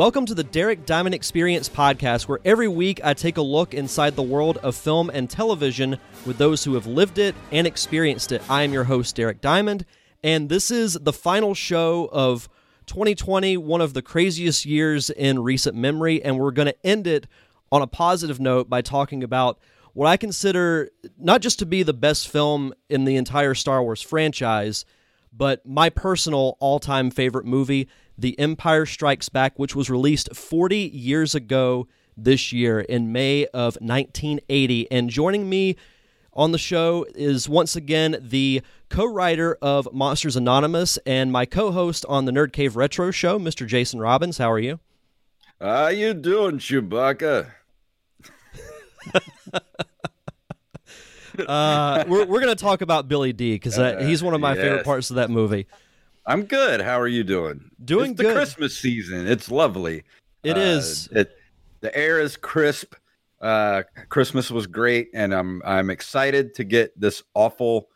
Welcome to the Derek Diamond Experience podcast, where every week I take a look inside the world of film and television with those who have lived it and experienced it. I am your host, Derek Diamond, and this is the final show of 2020, one of the craziest years in recent memory, and we're going to end it on a positive note by talking about what I consider not just to be the best film in the entire Star Wars franchise, but my personal all time favorite movie, The Empire Strikes Back, which was released 40 years ago this year in May of 1980. And joining me on the show is once again the co writer of Monsters Anonymous and my co host on the Nerd Cave Retro Show, Mr. Jason Robbins. How are you? How you doing, Chewbacca? uh, we're we're gonna talk about Billy Dee because uh, he's one of my yes. favorite parts of that movie. I'm good. How are you doing? Doing it's good. The Christmas season. It's lovely. It uh, is. It, the air is crisp. Uh, Christmas was great, and I'm I'm excited to get this awful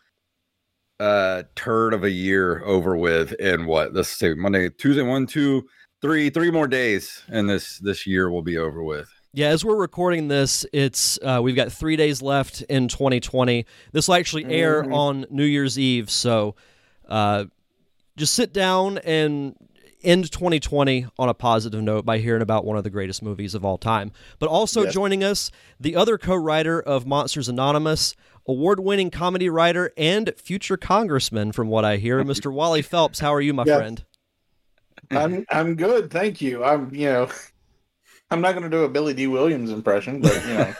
uh turd of a year over with in what let's say Monday, Tuesday, one, two, three, three more days, and this this year will be over with. Yeah, as we're recording this, it's uh, we've got three days left in 2020. This will actually air mm-hmm. on New Year's Eve, so uh, just sit down and end 2020 on a positive note by hearing about one of the greatest movies of all time. But also yes. joining us, the other co-writer of Monsters Anonymous, award-winning comedy writer and future congressman, from what I hear, Mr. Wally Phelps. How are you, my friend? I'm I'm good, thank you. I'm you know I'm not going to do a Billy Dee Williams impression, but you know,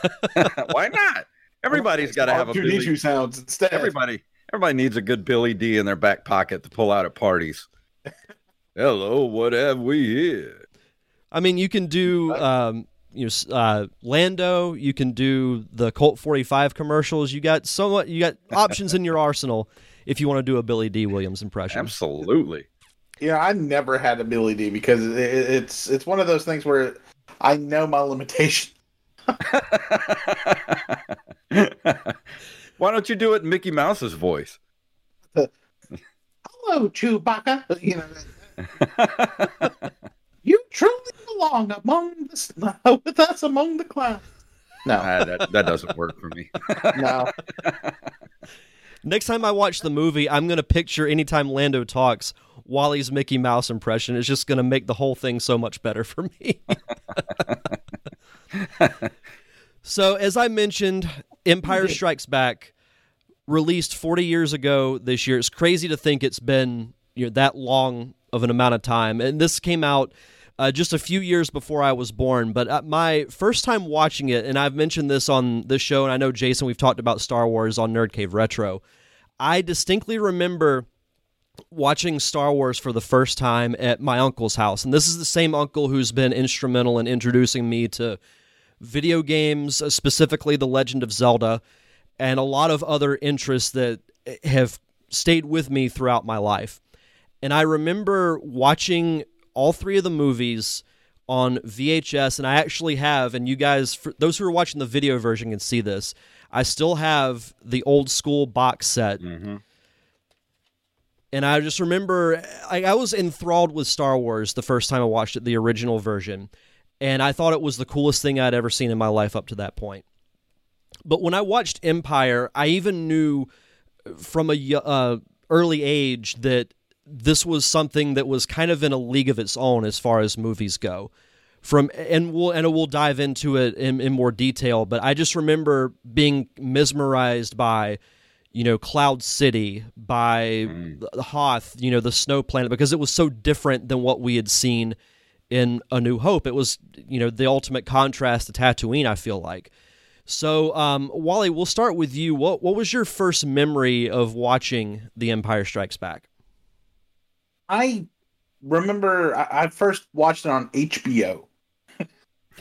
why not? Everybody's got to have a Billy Dee sounds instead. Everybody, everybody needs a good Billy Dee in their back pocket to pull out at parties. Hello, what have we here? I mean, you can do um, you know uh, Lando. You can do the Colt 45 commercials. You got so much. You got options in your arsenal if you want to do a Billy Dee Williams impression. Absolutely. Yeah, I never had a Billy Dee because it's it's one of those things where I know my limitation. Why don't you do it in Mickey Mouse's voice? Hello, Chewbacca. You know, you truly belong among the with us among the clouds. No, uh, that that doesn't work for me. no. Next time I watch the movie, I'm going to picture anytime Lando talks Wally's Mickey Mouse impression. It's just going to make the whole thing so much better for me. so, as I mentioned, Empire Strikes Back released 40 years ago this year. It's crazy to think it's been you know that long of an amount of time. And this came out uh, just a few years before I was born. But uh, my first time watching it, and I've mentioned this on this show, and I know Jason, we've talked about Star Wars on Nerd Cave Retro. I distinctly remember watching Star Wars for the first time at my uncle's house. And this is the same uncle who's been instrumental in introducing me to video games, uh, specifically The Legend of Zelda, and a lot of other interests that have stayed with me throughout my life. And I remember watching all three of the movies on VHS, and I actually have, and you guys, for those who are watching the video version can see this. I still have the old school box set. Mm-hmm. And I just remember I, I was enthralled with Star Wars the first time I watched it, the original version. And I thought it was the coolest thing I'd ever seen in my life up to that point. But when I watched Empire, I even knew from a uh, early age that this was something that was kind of in a league of its own as far as movies go from and we'll and we'll dive into it in, in more detail but i just remember being mesmerized by you know cloud city by mm. hoth you know the snow planet because it was so different than what we had seen in a new hope it was you know the ultimate contrast to tatooine i feel like. So um, wally we'll start with you. What, what was your first memory of watching the empire strikes back? I remember i, I first watched it on hbo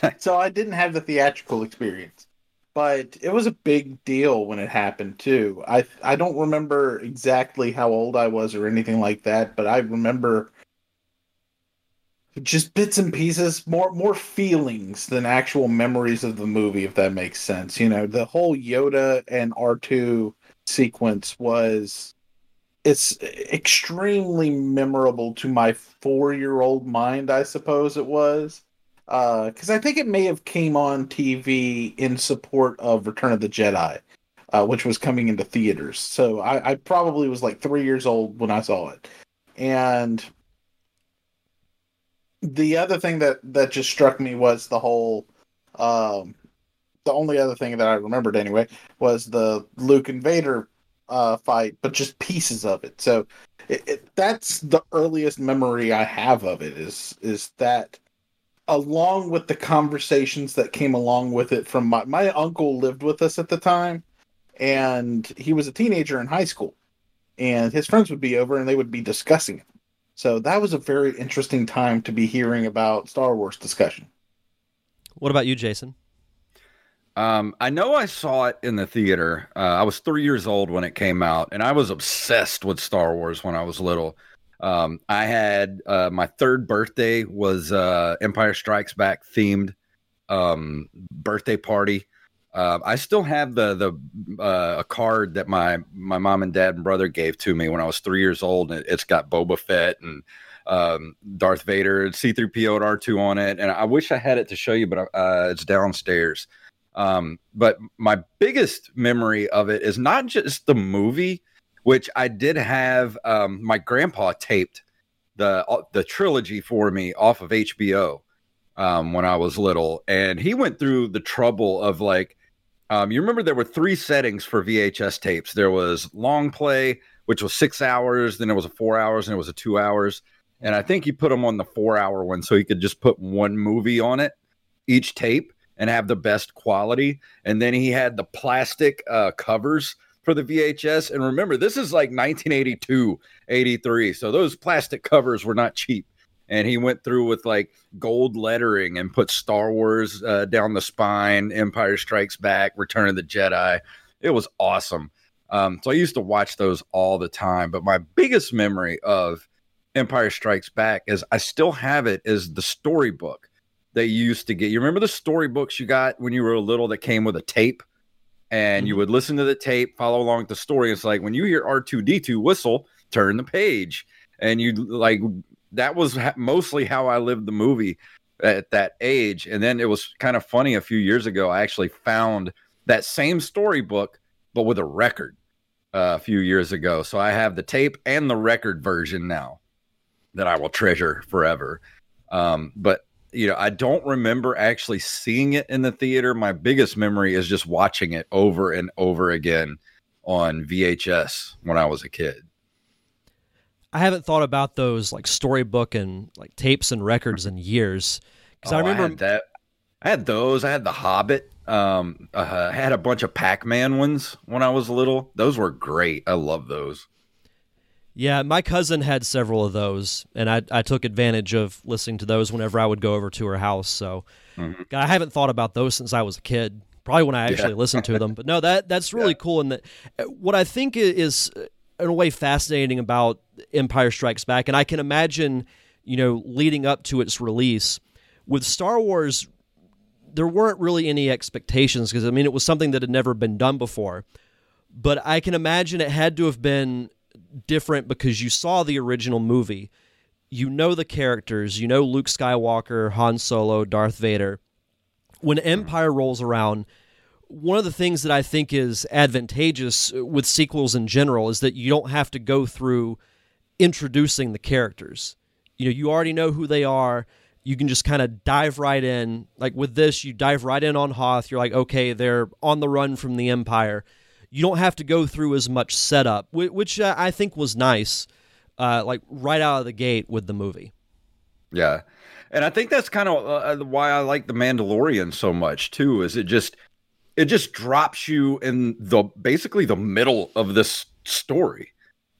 so I didn't have the theatrical experience, but it was a big deal when it happened too. I I don't remember exactly how old I was or anything like that, but I remember just bits and pieces, more more feelings than actual memories of the movie, if that makes sense. You know, the whole Yoda and R two sequence was it's extremely memorable to my four year old mind. I suppose it was because uh, I think it may have came on TV in support of Return of the Jedi, uh, which was coming into theaters. So I, I probably was like three years old when I saw it, and the other thing that that just struck me was the whole um, the only other thing that I remembered anyway was the Luke and Vader uh, fight, but just pieces of it. So it, it, that's the earliest memory I have of it. Is is that along with the conversations that came along with it from my my uncle lived with us at the time, and he was a teenager in high school, and his friends would be over and they would be discussing it. So that was a very interesting time to be hearing about Star Wars discussion. What about you, Jason? Um, I know I saw it in the theater. Uh, I was three years old when it came out, and I was obsessed with Star Wars when I was little. Um, I had uh, my third birthday was uh, Empire Strikes Back themed um, birthday party. Uh, I still have the the uh, a card that my my mom and dad and brother gave to me when I was three years old. And it's got Boba Fett and um, Darth Vader, C3PO and R2 on it. And I wish I had it to show you, but uh, it's downstairs. Um, but my biggest memory of it is not just the movie, which I did have um, my grandpa taped the uh, the trilogy for me off of HBO um, when I was little, and he went through the trouble of like, um, you remember there were three settings for VHS tapes. There was long play, which was six hours, then it was a four hours, and it was a two hours. And I think he put them on the four hour one so he could just put one movie on it each tape and have the best quality. And then he had the plastic uh, covers for the VHS. And remember, this is like 1982, 83. So those plastic covers were not cheap. And he went through with like gold lettering and put Star Wars uh, down the spine, Empire Strikes Back, Return of the Jedi. It was awesome. Um, so I used to watch those all the time. But my biggest memory of Empire Strikes Back is I still have it as the storybook they used to get. You remember the storybooks you got when you were little that came with a tape? And mm-hmm. you would listen to the tape, follow along with the story. It's like when you hear R2D2 whistle, turn the page. And you like that was mostly how I lived the movie at that age. And then it was kind of funny a few years ago. I actually found that same storybook, but with a record uh, a few years ago. So I have the tape and the record version now that I will treasure forever. Um, but you know, I don't remember actually seeing it in the theater. My biggest memory is just watching it over and over again on VHS when I was a kid. I haven't thought about those like storybook and like tapes and records in years because oh, I remember I had that. I had those. I had The Hobbit. Um, uh, I had a bunch of Pac-Man ones when I was little. Those were great. I love those. Yeah, my cousin had several of those, and I, I took advantage of listening to those whenever I would go over to her house. So mm-hmm. I haven't thought about those since I was a kid. Probably when I actually yeah. listened to them. But no, that that's really yeah. cool. And that what I think is in a way fascinating about Empire Strikes Back, and I can imagine, you know, leading up to its release with Star Wars, there weren't really any expectations because I mean it was something that had never been done before. But I can imagine it had to have been different because you saw the original movie. You know the characters, you know Luke Skywalker, Han Solo, Darth Vader. When. Empire rolls around, one of the things that I think is advantageous with sequels in general is that you don't have to go through introducing the characters. You know, you already know who they are. You can just kind of dive right in. Like with this, you dive right in on Hoth. You're like, okay, they're on the run from the Empire you don't have to go through as much setup, which uh, I think was nice, uh, like right out of the gate with the movie. Yeah, and I think that's kind of uh, uh, why I like the Mandalorian so much too. Is it just it just drops you in the basically the middle of this story.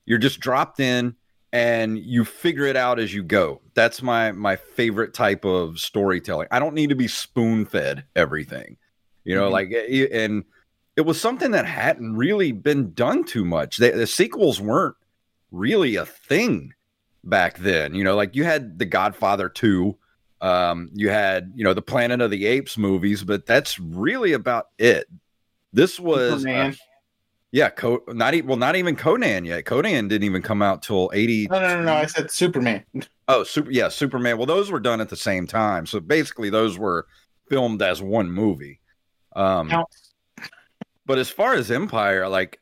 You're just dropped in and you figure it out as you go. That's my my favorite type of storytelling. I don't need to be spoon fed everything. You know, mm-hmm. like eh, and it was something that hadn't really been done too much. The, the, sequels weren't really a thing back then. You know, like you had The Godfather 2, um, you had, you know, the Planet of the Apes movies, but that's really about it. This was, uh, Yeah, Co- not e- well, not even Conan yet. Conan didn't even come out till eighty. No, no, no, no. I said Superman. Oh, super. Yeah, Superman. Well, those were done at the same time. So basically, those were filmed as one movie. Um, but as far as Empire, like,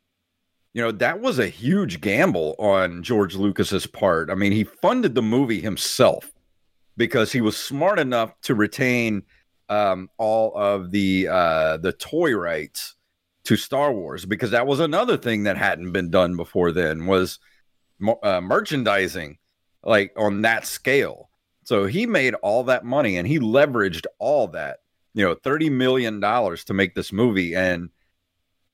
you know, that was a huge gamble on George Lucas's part. I mean, he funded the movie himself because he was smart enough to retain um, all of the uh, the toy rights to Star Wars because that was another thing that hadn't been done before then was uh, merchandising like on that scale. So he made all that money and he leveraged all that, you know, 30 million dollars to make this movie and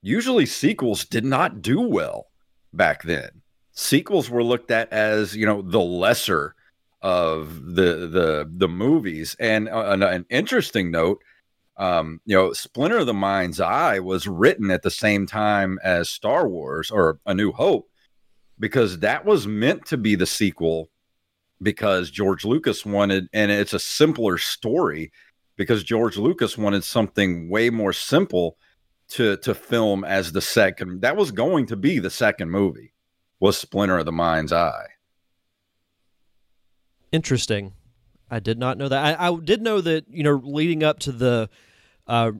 usually sequels did not do well back then. Sequels were looked at as, you know, the lesser of the the the movies and uh, an, an interesting note um, you know, Splinter of the Mind's Eye was written at the same time as Star Wars or A New Hope because that was meant to be the sequel because George Lucas wanted, and it's a simpler story because George Lucas wanted something way more simple to to film as the second. That was going to be the second movie was Splinter of the Mind's Eye. Interesting. I did not know that. I, I did know that you know leading up to the uh,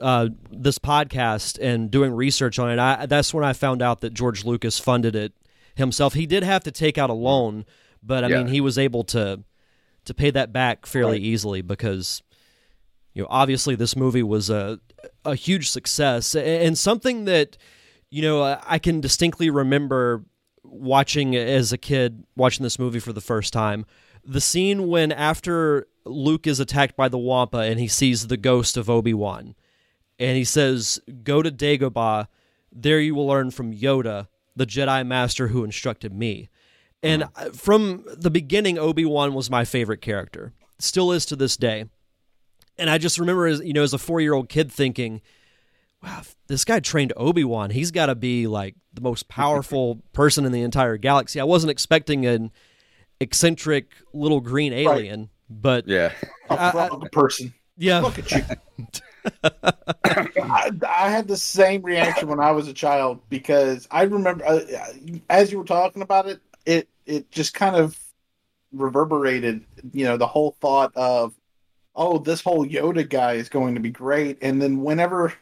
uh, this podcast and doing research on it. I, that's when I found out that George Lucas funded it himself. He did have to take out a loan, but I Yeah. mean he was able to to pay that back fairly Right. easily because you know obviously this movie was a a huge success and something that you know I I can distinctly remember watching as a kid watching this movie for the first time the scene when after Luke is attacked by the Wampa and he sees the ghost of Obi-Wan and he says go to Dagobah there you will learn from Yoda the Jedi master who instructed me and uh, from the beginning Obi-Wan was my favorite character still is to this day and I just remember as you know as a 4-year-old kid thinking wow, if this guy trained Obi Wan. He's got to be like the most powerful person in the entire galaxy. I wasn't expecting an eccentric little green alien, but Yeah. A I- frog person. yeah, Look at you. I, I had the same reaction when I was a child because I remember uh, as you were talking about it, it it just kind of reverberated. You know, the whole thought of, oh, this whole Yoda guy is going to be great, and then whenever,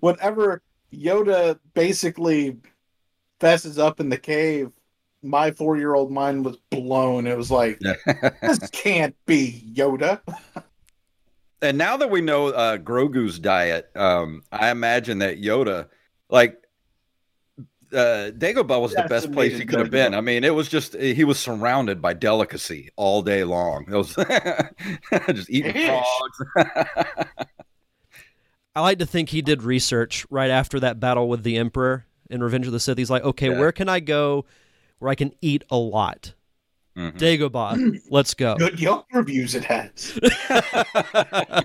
whenever Yoda basically fesses up in the cave. My four-year-old mind was blown. It was like, this can't be Yoda. And now that we know uh, Grogu's diet, um, I imagine that Yoda, like, uh, Dagobah was the best place he could have been. I mean, it was just he was surrounded by delicacy all day long. It was just eating frogs. I like to think he did research right after that battle with the Emperor in Revenge of the Sith. He's like, okay, Yeah. where can I go where I can eat a lot? Mhm. Dagobah, let's go. Good Yelp reviews it has.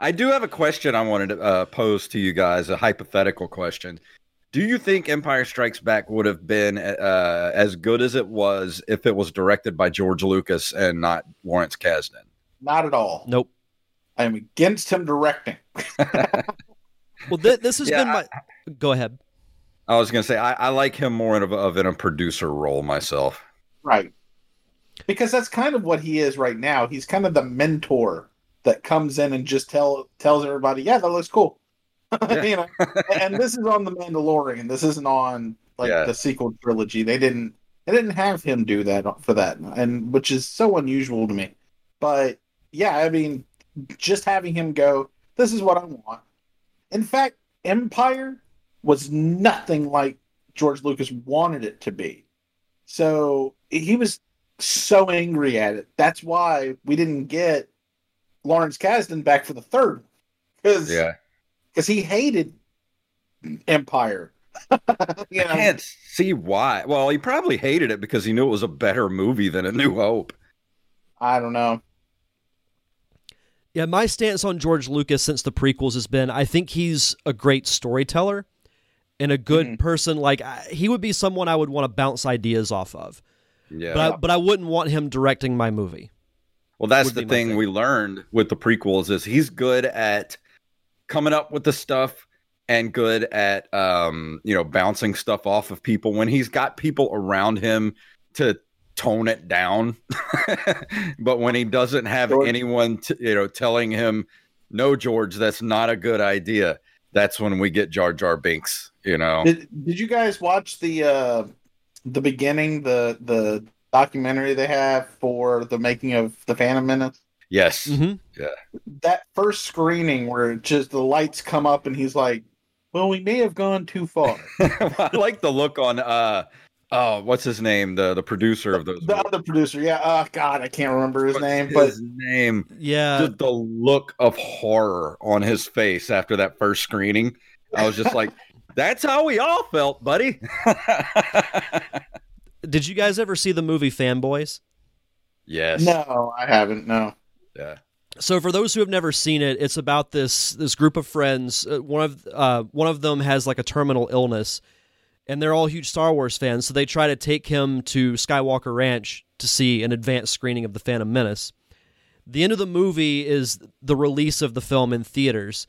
I do have a question I wanted to uh, pose to you guys, a hypothetical question. Do you think Empire Strikes Back would have been uh, as good as it was if it was directed by George Lucas and not Lawrence Kasdan? Not at all. Nope. I am against him directing. Well, th- this has Yeah, been my. Go ahead. I was going to say I, I like him more of, a, of in a producer role myself. Right. Because that's kind of what he is right now. He's kind of the mentor that comes in and just tell tells everybody, yeah, that looks cool. you know, and this is on the Mandalorian. This isn't on like Yeah. the sequel trilogy. They didn't they didn't have him do that for that, and which is so unusual to me. But yeah, I mean, just having him go, this is what I want. In fact, Empire was nothing like George Lucas wanted it to be. So he was so angry at it. That's why we didn't get Lawrence Kasdan back for the third because Yeah, because he hated Empire. you I can't see why. Well, he probably hated it because he knew it was a better movie than A New Hope. I don't know. Yeah, my stance on George Lucas since the prequels has been I think he's a great storyteller and a good Mhm. person. Like I, he would be someone I would want to bounce ideas off of, Yeah. but I, but I wouldn't want him directing my movie. Well, that's the thing thing. we learned with the prequels is he's good at coming up with the stuff and good at um, you know bouncing stuff off of people when he's got people around him to tone it down. but when he doesn't have George- anyone, t- you know, telling him, "No, George, that's not a good idea," that's when we get Jar Jar Binks. You know, Did Did you guys watch the uh the beginning the the documentary they have for the making of the Phantom Menace? yes, hmm That first screening where just the lights come up and he's like, "Well, we may have gone too far." I like the look on uh oh what's his name? The the producer of those the other producer, yeah, oh god, I can't remember his What's name, but his name? Yeah. just the look of horror on his face after that first screening. I was just like that's how we all felt buddy Did you guys ever see the movie Fanboys? yes no, I haven't. No, yeah So for those who have never seen it, it's about this this group of friends. Uh, one of uh, one of them has like a terminal illness, and they're all huge Star Wars fans. So they try to take him to Skywalker Ranch to see an advanced screening of the Phantom Menace. The end of the movie is the release of the film in theaters.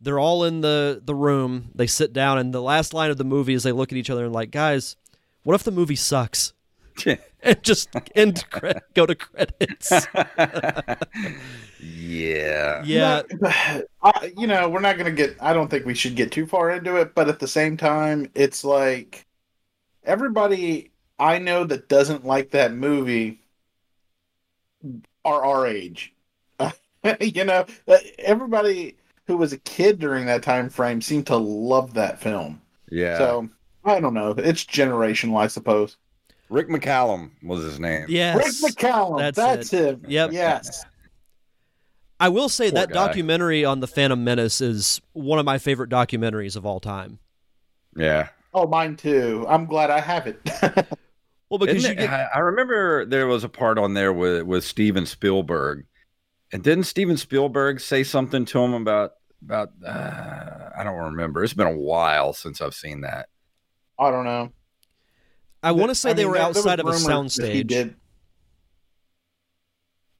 They're all in the the room. They sit down, and the last line of the movie is they look at each other and like, guys, what if the movie sucks? And just end cre- go to credits. yeah Yeah, No, I, you know, we're not gonna get. I don't think we should get too far into it, but at the same time, it's like everybody I know that doesn't like that movie are our age. you know, uh, everybody who was a kid during that time frame seemed to love that film. yeah So I don't know. It's generational, I suppose. Rick McCallum was his name yes. Rick McCallum. That's That's, him. Yep. Yes. I will say Poor that guy. documentary on the Phantom Menace is one of my favorite documentaries of all time. yeah Oh, mine too. I'm glad I have it. Well, because Isn't you it- get I, I remember there was a part on there with with Steven Spielberg, and didn't Steven Spielberg say something to him about about uh, I don't remember. It's been a while since I've seen that. I don't know. I want to say they mean, were there- there was outside of a rumors that he soundstage. did-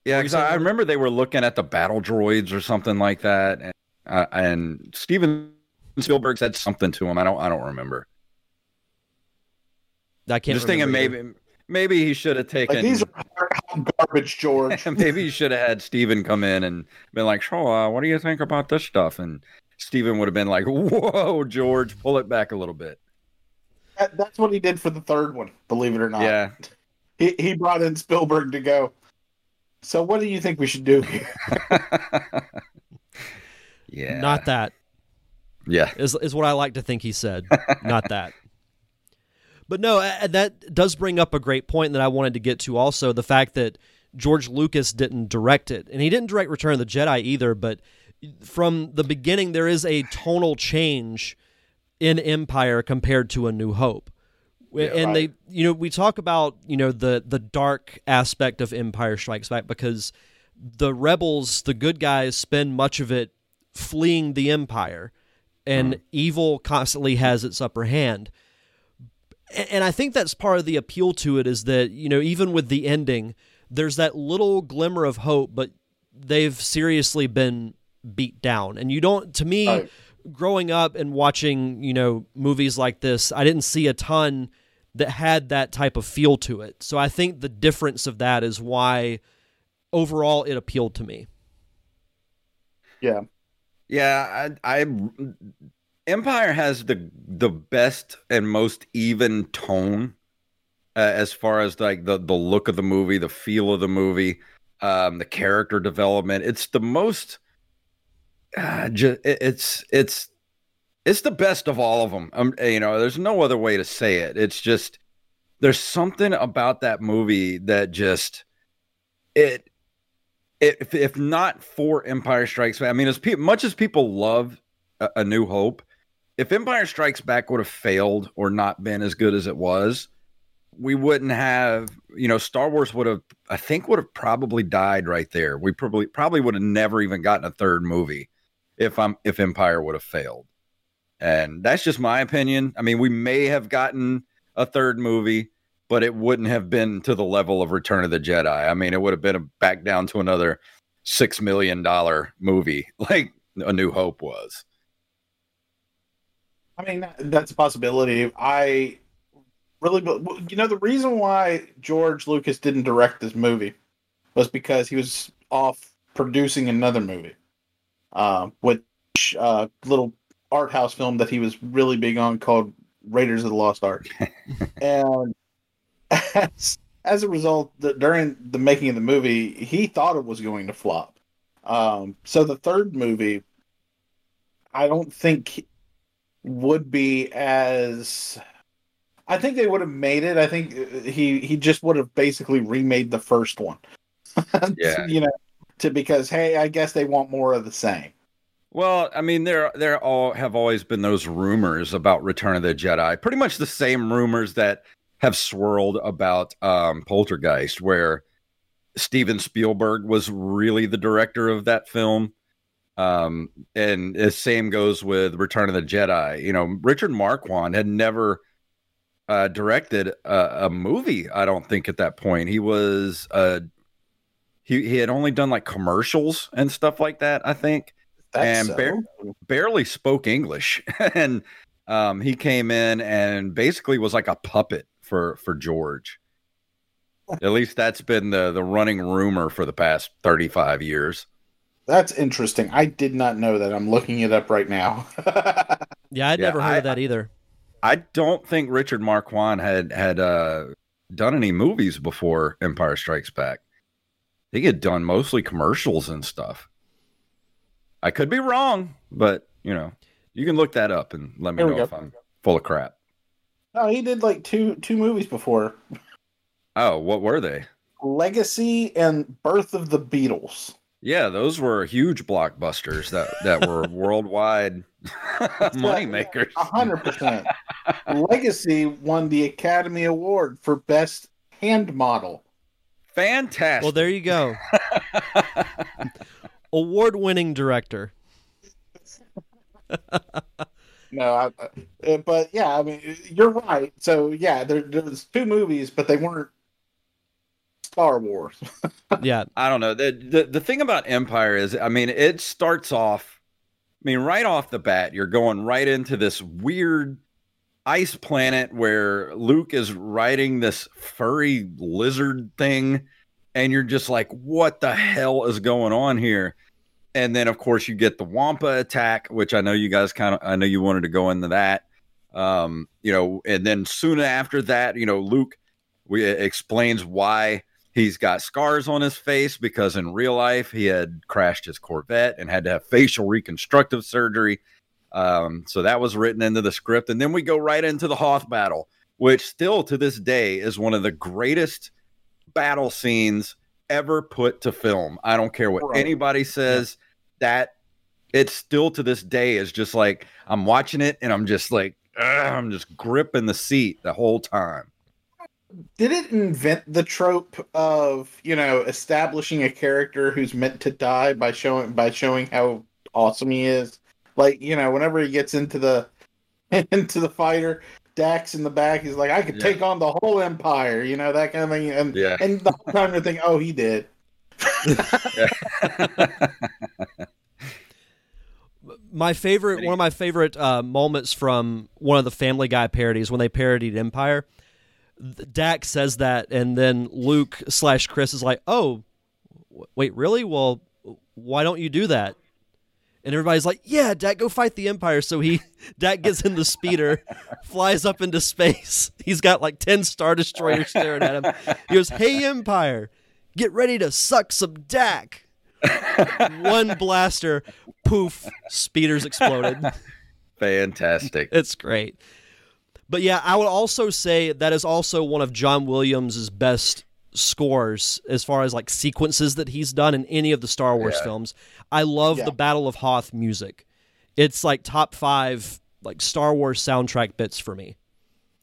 Yeah, because I, I remember they were looking at the battle droids or something like that, and, uh, and Steven Spielberg said something to him. I don't I don't remember. I can't. Just thinking either. maybe maybe he should have taken Like these are hot garbage, George. maybe you should have had Steven come in and been like, "So, uh, what do you think about this stuff?" And Steven would have been like, "Whoa, George, pull it back a little bit." That, that's what he did for the third one. Believe it or not. Yeah, He he brought in Spielberg to go. So what do you think we should do here? yeah, Not that yeah, is is what I like to think he said. Not that. But no, that does bring up a great point that I wanted to get to. Also, the fact that George Lucas didn't direct it, and he didn't direct Return of the Jedi either. But from the beginning, there is a tonal change in Empire compared to A New Hope. Yeah, and right. they, you know, we talk about you know the the dark aspect of Empire Strikes Back because the rebels, the good guys, spend much of it fleeing the Empire, and mm-hmm. evil constantly has its upper hand. A- And I think that's part of the appeal to it is that you know even with the ending, there's that little glimmer of hope, but they've seriously been beat down, and you don't. To me, Right. growing up and watching you know movies like this, I didn't see a ton that had that type of feel to it. So I think the difference of that is why overall it appealed to me. Yeah. yeah. I, I Empire has the the best and most even tone uh, as far as like the the look of the movie, the feel of the movie, um, the character development. It's the most. Uh, ju- it's it's it's the best of all of them. Um, you know, there's no other way to say it. It's just there's something about that movie that just it. If, if not for Empire Strikes Back, I mean, as pe- much as people love a, a New Hope, if Empire Strikes Back would have failed or not been as good as it was, we wouldn't have, you know, Star Wars would have, I think, would have probably died right there. We probably probably would have never even gotten a third movie if I'm if Empire would have failed. And that's just my opinion. I mean, we may have gotten a third movie, but it wouldn't have been to the level of Return of the Jedi. I mean, it would have been a, back down to another six million dollar movie like A New Hope was. I mean, that's a possibility. I really, you know, the reason why George Lucas didn't direct this movie was because he was off producing another movie, uh, which uh, little art house film that he was really big on called Raiders of the Lost Ark, and as, as a result, the, during the making of the movie, he thought it was going to flop. Um, so the third movie, I don't think would be as I think they would have made it. I think he he just would have basically remade the first one. yeah. you know, to because hey, I guess they want more of the same. Well, I mean, there there all have always been those rumors about Return of the Jedi. Pretty much the same rumors that have swirled about um, Poltergeist, where Steven Spielberg was really the director of that film. Um, and the same goes with Return of the Jedi. You know, Richard Marquand had never uh, directed a, a, movie. I don't think at that point he was. Uh, he he had only done like commercials and stuff like that. I think, That's and so. bar- barely spoke English. and um, he came in and basically was like a puppet for for George. At least that's been the the running rumor for the past thirty five years. That's interesting. I did not know that. I'm looking it up right now. yeah, I'd yeah, never heard I, of that either. I don't think Richard Marquand had had uh, done any movies before Empire Strikes Back. He had done mostly commercials and stuff. I could be wrong, but you know, you can look that up and let me know if I'm full of crap. No, he did like two two movies before. Oh, what were they? Legacy and Birth of the Beatles. Yeah, those were huge blockbusters that that were worldwide money makers. hundred percent. Legacy won the Academy Award for Best Hand Model. Fantastic. Well, there you go. Award-winning director. no, I, uh, but yeah, I mean, you're right. So yeah, there, there's two movies, but they weren't Star Wars. yeah, I don't know. The, the the thing about Empire is, I mean, it starts off. I mean, right off the bat, you're going right into this weird ice planet where Luke is riding this furry lizard thing, and you're just like, what the hell is going on here? And then, of course, you get the Wampa attack, which I know you guys kind of, I know you wanted to go into that. Um, you know, and then soon after that, you know, Luke we, explains why He's got scars on his face because in real life he had crashed his Corvette and had to have facial reconstructive surgery. Um, so that was written into the script. And then we go right into the Hoth battle, which still to this day is one of the greatest battle scenes ever put to film. I don't care what anybody says, that it still to this day is just like I'm watching it and I'm just like, I'm just gripping the seat the whole time did it invent the trope of you know establishing a character who's meant to die by showing by showing how awesome he is like you know whenever he gets into the into the fighter dax in the back he's like i could yeah. take on the whole empire you know that kind of thing and yeah. and the whole time you're thinking oh he did my favorite one of my favorite uh, moments from one of the family guy parodies when they parodied empire Dak says that, and then Luke slash Chris is like, "Oh, wait, really? Well, why don't you do that?" And everybody's like, "Yeah, Dak, go fight the Empire." So he, Dak gets in the speeder, flies up into space. He's got like ten star destroyers staring at him. He goes, "Hey, Empire, get ready to suck some Dak." One blaster, poof, speeders exploded. Fantastic. It's great. But yeah, I would also say that is also one of John Williams' best scores as far as like sequences that he's done in any of the Star Wars yeah. films. I love yeah. the Battle of Hoth music. It's like top five like Star Wars soundtrack bits for me.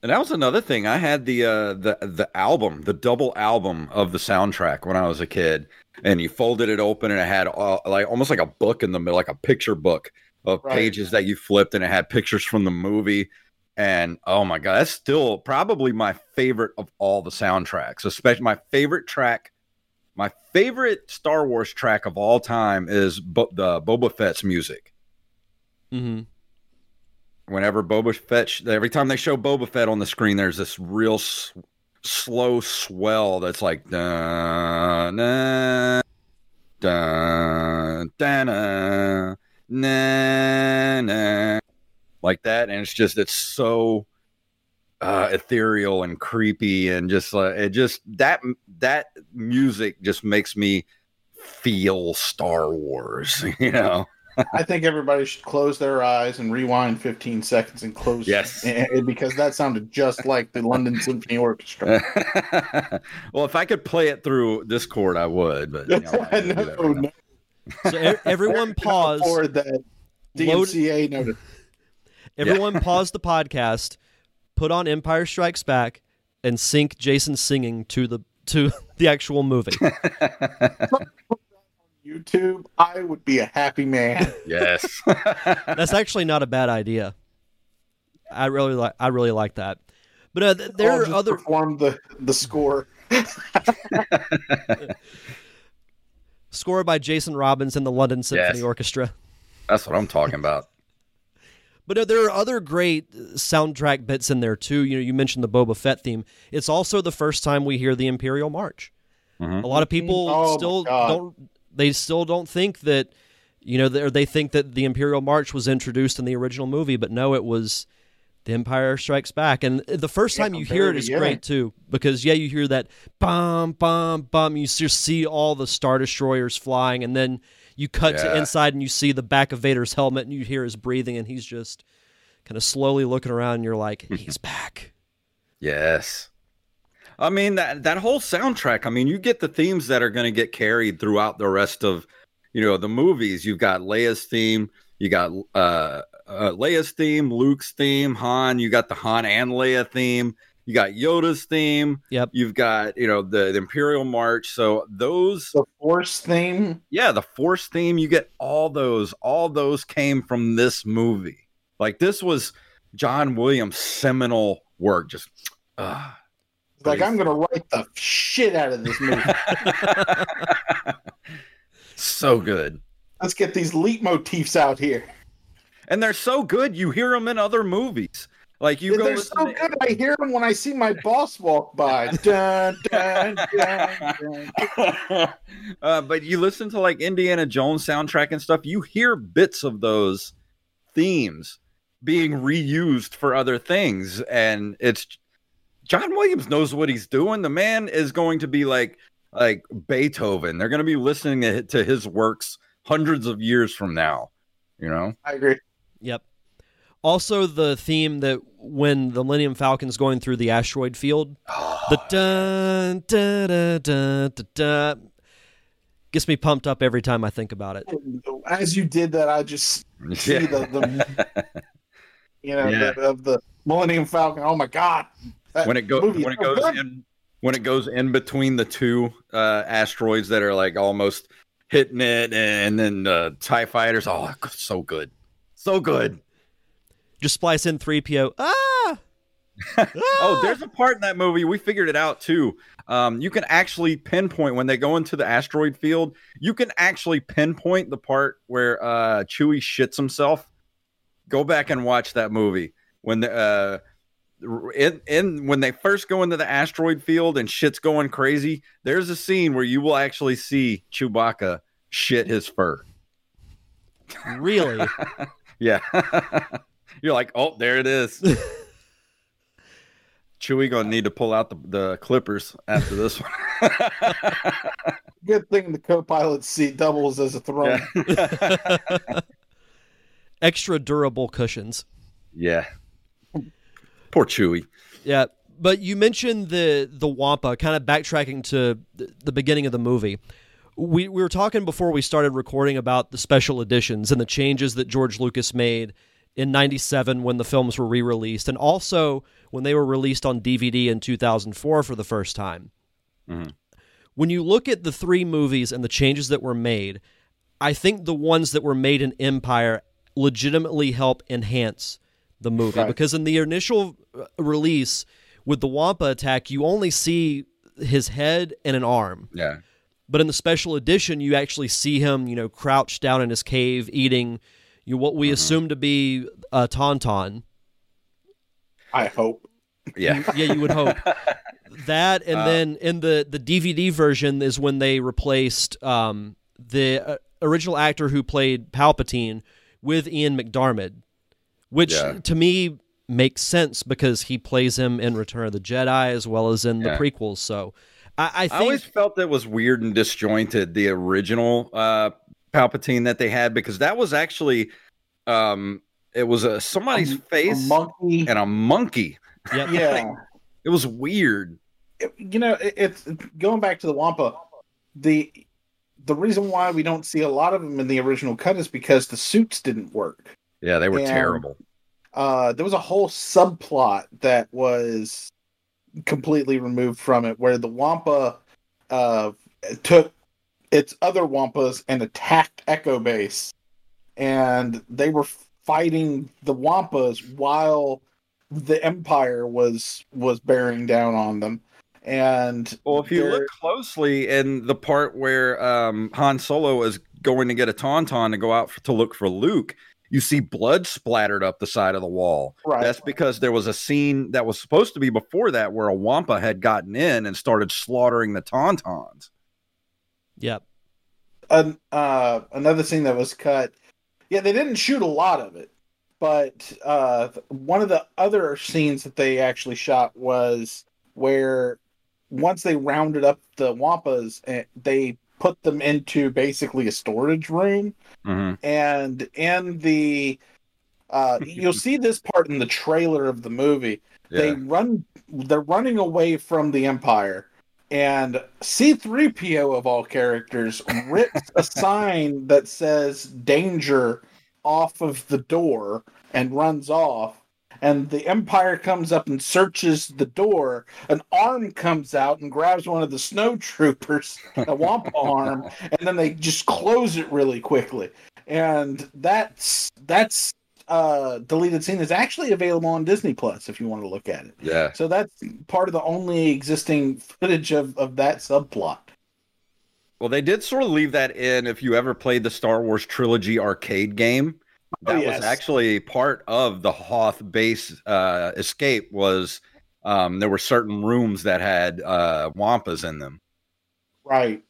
And that was another thing. I had the uh, the the album, the double album of the soundtrack when I was a kid, and you folded it open, and it had uh, like almost like a book in the middle, like a picture book of right. pages that you flipped, and it had pictures from the movie. And oh my god, that's still probably my favorite of all the soundtracks. Especially my favorite track, my favorite Star Wars track of all time is Bo- the Boba Fett's music. Mm-hmm. whenever Boba Fett, every time they show Boba Fett on the screen, there's this real s- slow swell that's like dun dun dun dun dun, na, na, like that, and it's just it's so uh, ethereal and creepy, and just like it just that that music just makes me feel Star Wars, you know. I think everybody should close their eyes and rewind 15 seconds and close. Yes. eh, eh, because that sounded just like the London Symphony Orchestra. well, if I could play it through Discord, I would. But you know, I'm not gonna do that no, right no. So everyone Eric can pause. afford that Load- DMCA notice. Everyone pause the podcast, put on Empire Strikes Back, and sync Jason singing to the to the actual movie. YouTube, I would be a happy man. yes. That's actually not a bad idea. I really like I really like that. But uh, th- there I'll are just other perform the the score. score by Jason Robbins and the London Symphony Yes. Orchestra. That's what I'm talking about. But uh, there are other great uh, soundtrack bits in there too. You know, you mentioned the Boba Fett theme. It's also the first time we hear the Imperial March. Mhm. A lot of people Oh, still don't. They still don't think that. You know, they, they think that the Imperial March was introduced in the original movie, but no, it was The Empire Strikes Back. And the first Yeah, time you hear it is very is beginning. great too, because yeah, you hear that bum bum bum. You just see all the star destroyers flying, and then you cut to inside and you see the back of Vader's helmet, and you hear his breathing, and he's just kind of slowly looking around. And you're like, he's back. Yes. I mean that that whole soundtrack. I mean, you get the themes that are going to get carried throughout the rest of, you know, the movies. You've got Leia's theme. You got uh, uh Leia's theme, Luke's theme, Han. You got the Han and Leia theme. You got Yoda's theme. Yep. You've got you know the, the Imperial March. So those, The Force theme. yeah, the Force theme. You get all those. All those came from this movie. Like this was John Williams' seminal work. Just. Uh, like Praise. I'm gonna write the shit out of this movie. so good. Let's get these leitmotifs out here. And they're so good, you hear them in other movies. Like you go They're so to- good. I hear them when I see my boss walk by. Dun, dun, dun, dun. uh, but you listen to like Indiana Jones soundtrack and stuff, you hear bits of those themes being reused for other things. And it's John Williams knows what he's doing. The man is going to be like like Beethoven. They're going to be listening to to his works hundreds of years from now. You know? I agree. Yep. Also, the theme that when the Millennium Falcon's going through the asteroid field, the dun dun dun dun dun, dun gets me pumped up every time I think about it. As you did that, I just see Yeah. the, the you know Yeah. the, of the Millennium Falcon. Oh my god! When it goes when it goes good. in when it goes in between the two uh asteroids that are like almost hitting it and then uh tie fighters oh so good so good Just splice in 3PO. Ah! oh there's a part in that movie we figured it out too um you can actually pinpoint when they go into the asteroid field you can actually pinpoint the part where uh chewie shits himself go back and watch that movie when the uh in, in when they first go into the asteroid field and shit's going crazy, there's a scene where you will actually see Chewbacca shit his fur. Really? Yeah. You're like, oh, there it is. Chewie gonna need to pull out the, the clippers after this one. Good thing the co-pilot seat doubles as a throne. yeah. Extra durable cushions. yeah. Poor Chewie. Yeah, but you mentioned the the Wampa, kind of backtracking to th- the beginning of the movie. We we were talking before we started recording about the special editions and the changes that George Lucas made in 97 when the films were re-released and also when they were released on DVD in 2004 for the first time. Mhm. When you look at the three movies and the changes that were made, I think the ones that were made in Empire legitimately help enhance the movie Right. because in the initial uh, release with the Wampa attack, you only see his head and an arm. Yeah. But in the special edition, you actually see him, you know, crouched down in his cave eating, You what we Mhm. assume to be a tauntaun. I hope. Yeah. Yeah, you would hope that, and Uh, then in the the DVD version is when they replaced um, the uh, original actor who played Palpatine with Ian McDiarmid, which Yeah. to me makes sense because he plays him in Return of the Jedi as well as in Yeah. the prequels. So I, I I always felt that was weird and disjointed, the original uh, Palpatine that they had, because that was actually um, it was a somebody's A- face A monkey. and a monkey. yep. Yeah. It was weird. It- you know, it, it's going back to the Wampa. The the reason why we don't see a lot of them in the original cut is because the suits didn't work. Yeah, they were And- terrible. uh, there was a whole subplot that was completely removed from it, where the Wampa uh, took its other Wampas and attacked Echo Base, and they were fighting the Wampas while the Empire was was bearing down on them. And Well, if you look closely in the part where um, Han Solo is going to get a tauntaun to go out for, to look for Luke, you see blood splattered up the side of the wall. right, That's because there was a scene that was supposed to be before that where a Wampa had gotten in and started slaughtering the tauntauns. Yep. an, uh, another scene that was cut. Yeah, they didn't shoot a lot of it, but uh, one of the other scenes that they actually shot was where once they rounded up the wampas, eh, they put them into basically a storage room, Mm-hmm. and in the uh, you'll see this part in the trailer of the movie they run they're running away from the empire and c3po of all characters rips a sign that says danger off of the door and runs off. And the empire comes up and searches the door. An arm comes out and grabs one of the snow troopers a wampa arm. And then they just close it really quickly. And that's that's uh deleted scene is actually available on disney plus if you want to look at it Yeah. so that's part of the only existing footage of of that subplot Well, they did sort of leave that in if you ever played the Star Wars trilogy arcade game. Oh, That yes. was actually part of the Hoth base uh, escape. Was um, there were certain rooms that had uh, wampas in them. right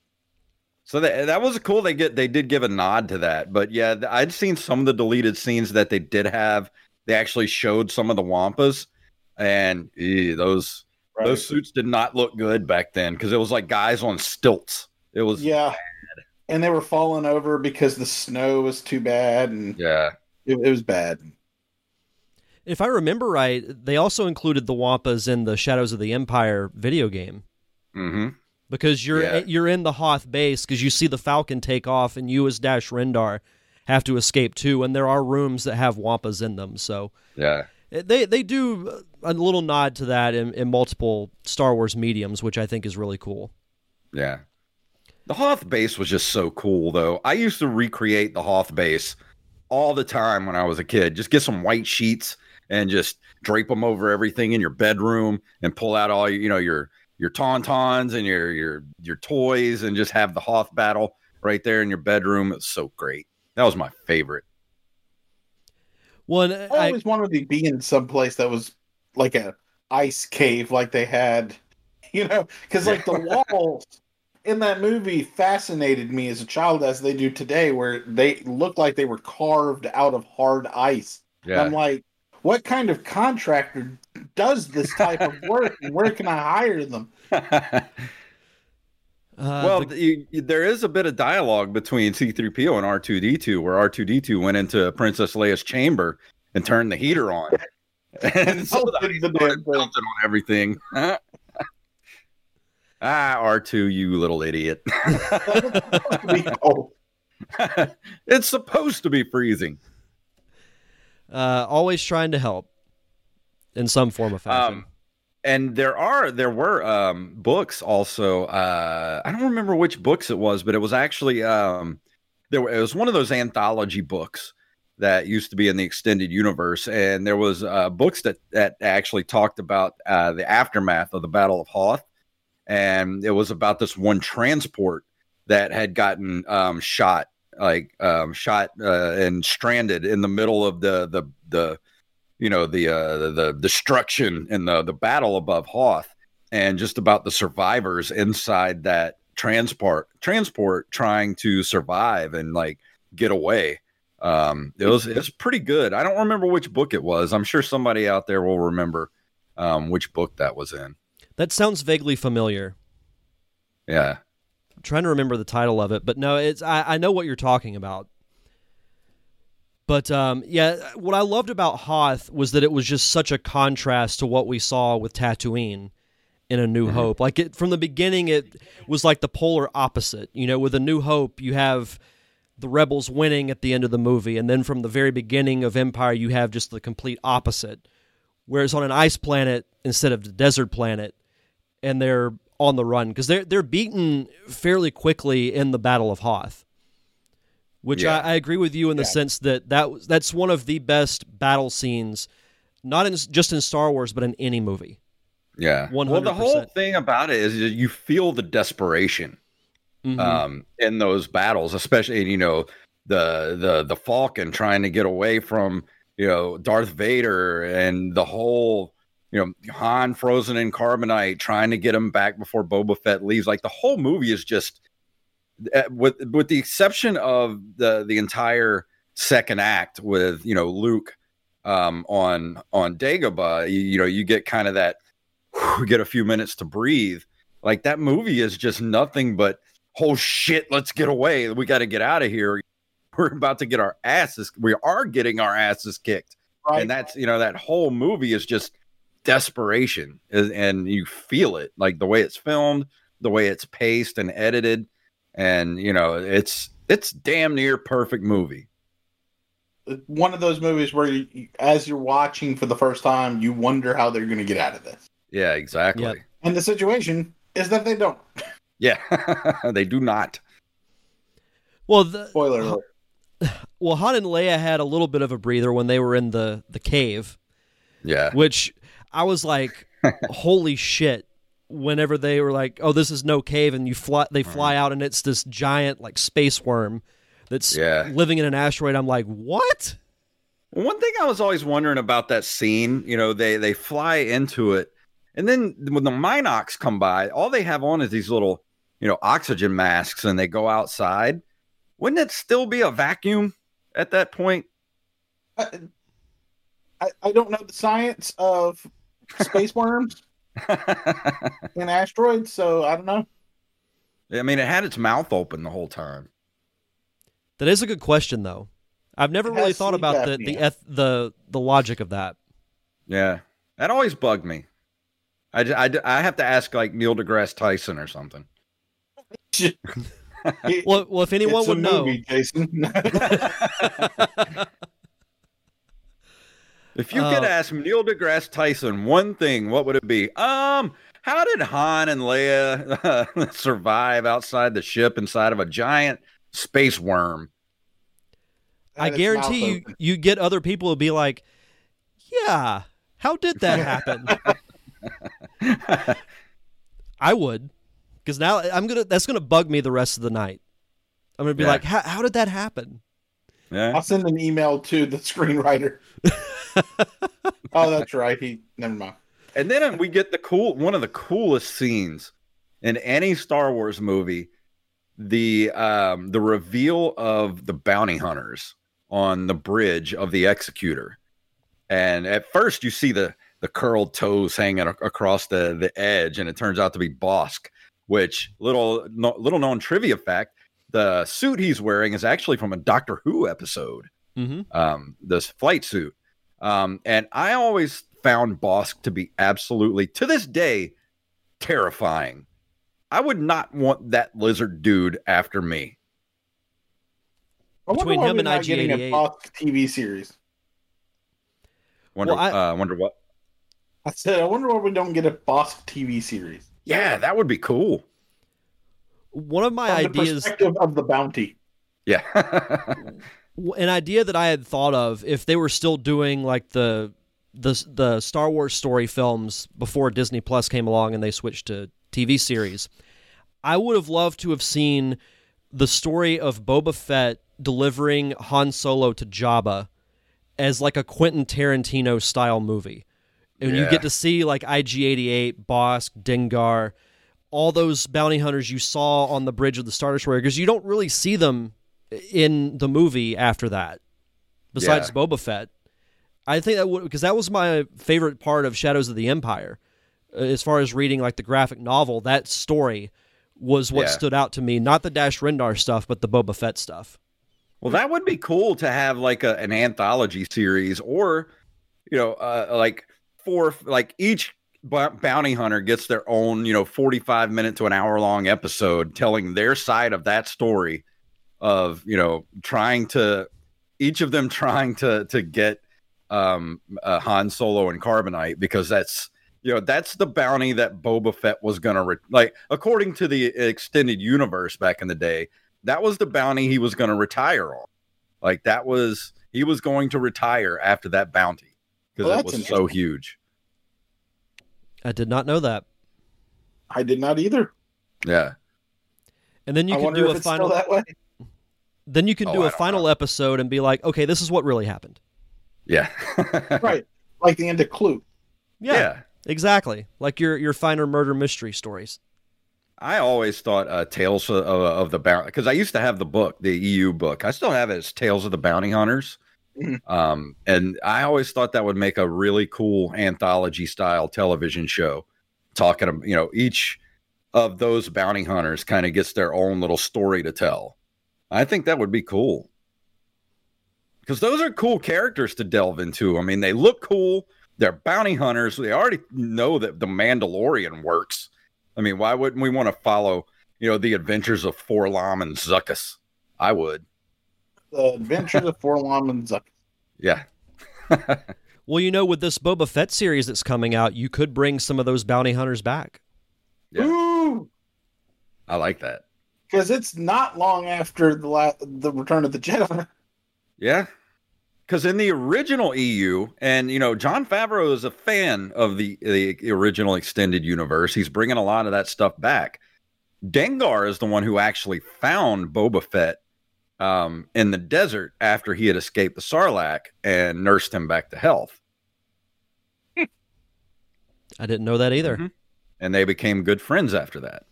So that that was cool. They get they did give a nod to that, but yeah, I'd seen some of the deleted scenes that they did have. They actually showed some of the wampas, and eh, those right those suits did not look good back then because it was like guys on stilts. It was yeah and they were falling over because the snow was too bad and yeah. it, it was bad If I remember right, they also included the Wampas in the Shadows of the Empire video game hmm because you're Yeah. you're in the Hoth base because you see the Falcon take off and you as Dash Rendar have to escape too, and there are rooms that have Wampas in them. So Yeah. eh, they they do a little nod to that in, in multiple Star Wars mediums, which I think is really cool. Yeah. The Hoth base was just so cool, though. I used to recreate the Hoth base all the time when I was a kid. Just get some white sheets and just drape them over everything in your bedroom and pull out all your, you know, your your tauntauns and your your your toys and just have the Hoth battle right there in your bedroom. It's so great. That was my favorite. Oh, one, i I, always wanted to be in some place that was like a ice cave like they had you know because like the walls in that movie fascinated me as a child as they do today where they looked like they were carved out of hard ice And i'm like what kind of contractor does this type of work and where can i hire them uh, well, the- you, you- there is a bit of dialogue between C3PO and R2D2 where R2D2 went into Princess Leia's chamber and turned the heater on. and so the Melted ice the damn started thing. melting on everything. ah, R2, you little idiot. oh, it's supposed to be freezing. uh, always trying to help in some form or fashion. Um, and there are there were um books also uh i don't remember which books it was but it was actually um there it was one of those anthology books that used to be in the extended universe and there was uh books that that actually talked about uh the aftermath of the battle of hoth and it was about this one transport that had gotten um shot like um, shot uh, and stranded in the middle of the the the you know the uh, the, the destruction and the the battle above Hoth, and just about the survivors inside that transport transport trying to survive and like get away. Um, it was it's pretty good. I don't remember which book it was. I'm sure somebody out there will remember um, which book that was in. That sounds vaguely familiar. Yeah. I'm trying to remember the title of it, but no, it's I, I know what you're talking about. But um, yeah, what I loved about Hoth was that it was just such a contrast to what we saw with Tatooine in A New Hope. Like it from the beginning, it was like the polar opposite. You know, with A New Hope, you have the rebels winning at the end of the movie, and then from the very beginning of Empire, you have just the complete opposite. Whereas on an ice planet instead of the desert planet, and they're on the run because they're they're beaten fairly quickly in the Battle of Hoth. Which Yeah. I, I agree with you in the Yeah. sense that that that's one of the best battle scenes, not in just in Star Wars but in any movie. Yeah. Well, the whole thing about it is you feel the desperation Mhm. um, in those battles, especially you know the the the Falcon trying to get away from you know Darth Vader and the whole you know Han frozen in carbonite trying to get him back before Boba Fett leaves. Like the whole movie is just with with the exception of the the entire second act with you know Luke um, on on Dagobah. You, you know you get kind of that whew, get a few minutes to breathe. Like that movie is just nothing but oh shit, let's get away. We got to get out of here. We're about to get our asses. We are getting our asses kicked, Right. and that's you know that whole movie is just desperation, and you feel it like the way it's filmed, the way it's paced and edited, and you know it's it's damn near perfect movie. One of those movies where, you, you- as you're watching for the first time, you wonder how they're going to get out of this. Yeah, exactly. Yep. And the situation is that they don't. Yeah, they do not. well, the, Spoiler alert. well, Han and Leia had a little bit of a breather when they were in the the cave, Yeah, which I was like, holy shit. Whenever they were like, "Oh, this is no cave," and you fly, they mm-hmm. fly out, and it's this giant like space worm that's Yeah. living in an asteroid. I'm like, what? One thing I was always wondering about that scene, you know, they they fly into it, and then when the mynocks come by, all they have on is these little, you know, oxygen masks, and they go outside. Wouldn't it still be a vacuum at that point? I, I, I don't know the science of space worms and asteroids, so I don't know. I mean, it had its mouth open the whole time. That is a good question, though. I've never It really thought about the the eth- the the logic of that. Yeah, that always bugged me. I, I, I have to ask like Neil deGrasse Tyson or something. Well, well, if anyone it's would a know, movie, Jason. If you Uh, could ask Neil deGrasse Tyson one thing, what would it be? Um, how did Han and Leia survive outside the ship inside of a giant space worm? I guarantee you open. you get other people to be like, "Yeah, how did that happen?" I would, because now I'm gonna. That's gonna bug me the rest of the night. I'm gonna be Yeah. like, how, "How did that happen?" Yeah, I'll send an email to the screenwriter. oh, that's right. He never mind. and then we get the cool one of the coolest scenes in any Star Wars movie, the um the reveal of the bounty hunters on the bridge of the Executor, and at first you see the the curled toes hanging ac- across the the edge, and it turns out to be Bossk. Which little no, little known trivia fact: the suit he's wearing is actually from a Doctor Who episode Mm-hmm. um, this flight suit. Um, and I always found Bossk to be absolutely, to this day, terrifying. I would not want that lizard dude after me. Between him and not getting a Bossk TV series. Wonder, Well, I- uh, wonder what? I said, I wonder why we don't get a Bossk TV series. Yeah, that would be cool. One of my From the ideas, perspective of the bounty. Yeah, w- an idea that I had thought of, if they were still doing like the the the Star Wars story films before Disney Plus came along and they switched to TV series, I would have loved to have seen the story of Boba Fett delivering Han Solo to Jabba as like a Quentin Tarantino style movie. And you get to see like IG88, Bossk, Dengar, all those bounty hunters you saw on the bridge of the Star Destroyer because you don't really see them in the movie after that, besides Yeah. Boba Fett. I think that would because that was my favorite part of Shadows of the Empire, uh, as far as reading like the graphic novel. That story was what Yeah. stood out to me, not the Dash Rendar stuff, but the Boba Fett stuff. Well, that would be cool to have like a, an anthology series, or you know, uh, like four, like each bounty hunter gets their own, you know, forty-five minute to an hour long episode telling their side of that story of you know trying to each of them trying to to get um uh, Han Solo and Carbonite because that's you know that's the bounty that Boba Fett was gonna re- like according to the extended universe back in the day that was the bounty he was going to retire on. Like that was he was going to retire after that bounty because Well, it was so huge. I did not know that. I did not either. Yeah. And then you I can do a final. that way. Then you can Oh, do I a final know. episode and be like, okay, this is what really happened. Yeah. Right. Like the end of Clue. Yeah, yeah. exactly. Like your your finer murder mystery stories. I always thought uh, Tales of, of, of the Bounty because I used to have the book, the EU book. I still have it as Tales of the Bounty Hunters. Mhm. Um, and I always thought that would make a really cool anthology style television show. Talking, ab- you know, each of those bounty hunters kind of gets their own little story to tell. I think that would be cool because those are cool characters to delve into. I mean, they look cool. They're bounty hunters. They already know that the Mandalorian works. I mean, why wouldn't we want to follow, you know, the adventures of 4-LOM and Zuckuss? I would. The Adventures of 4-LOM and Zuckuss. Yeah. Well, you know, with this Boba Fett series that's coming out, you could bring some of those bounty hunters back. Yeah. Ooh, I like that. Because it's not long after the la- the Return of the Jedi. Yeah. Because in the original EU, and you know, Jon Favreau is a fan of the the original extended universe. He's bringing a lot of that stuff back. Dengar is the one who actually found Boba Fett um, in the desert after he had escaped the Sarlacc and nursed him back to health. I didn't know that either. Mhm. And they became good friends after that.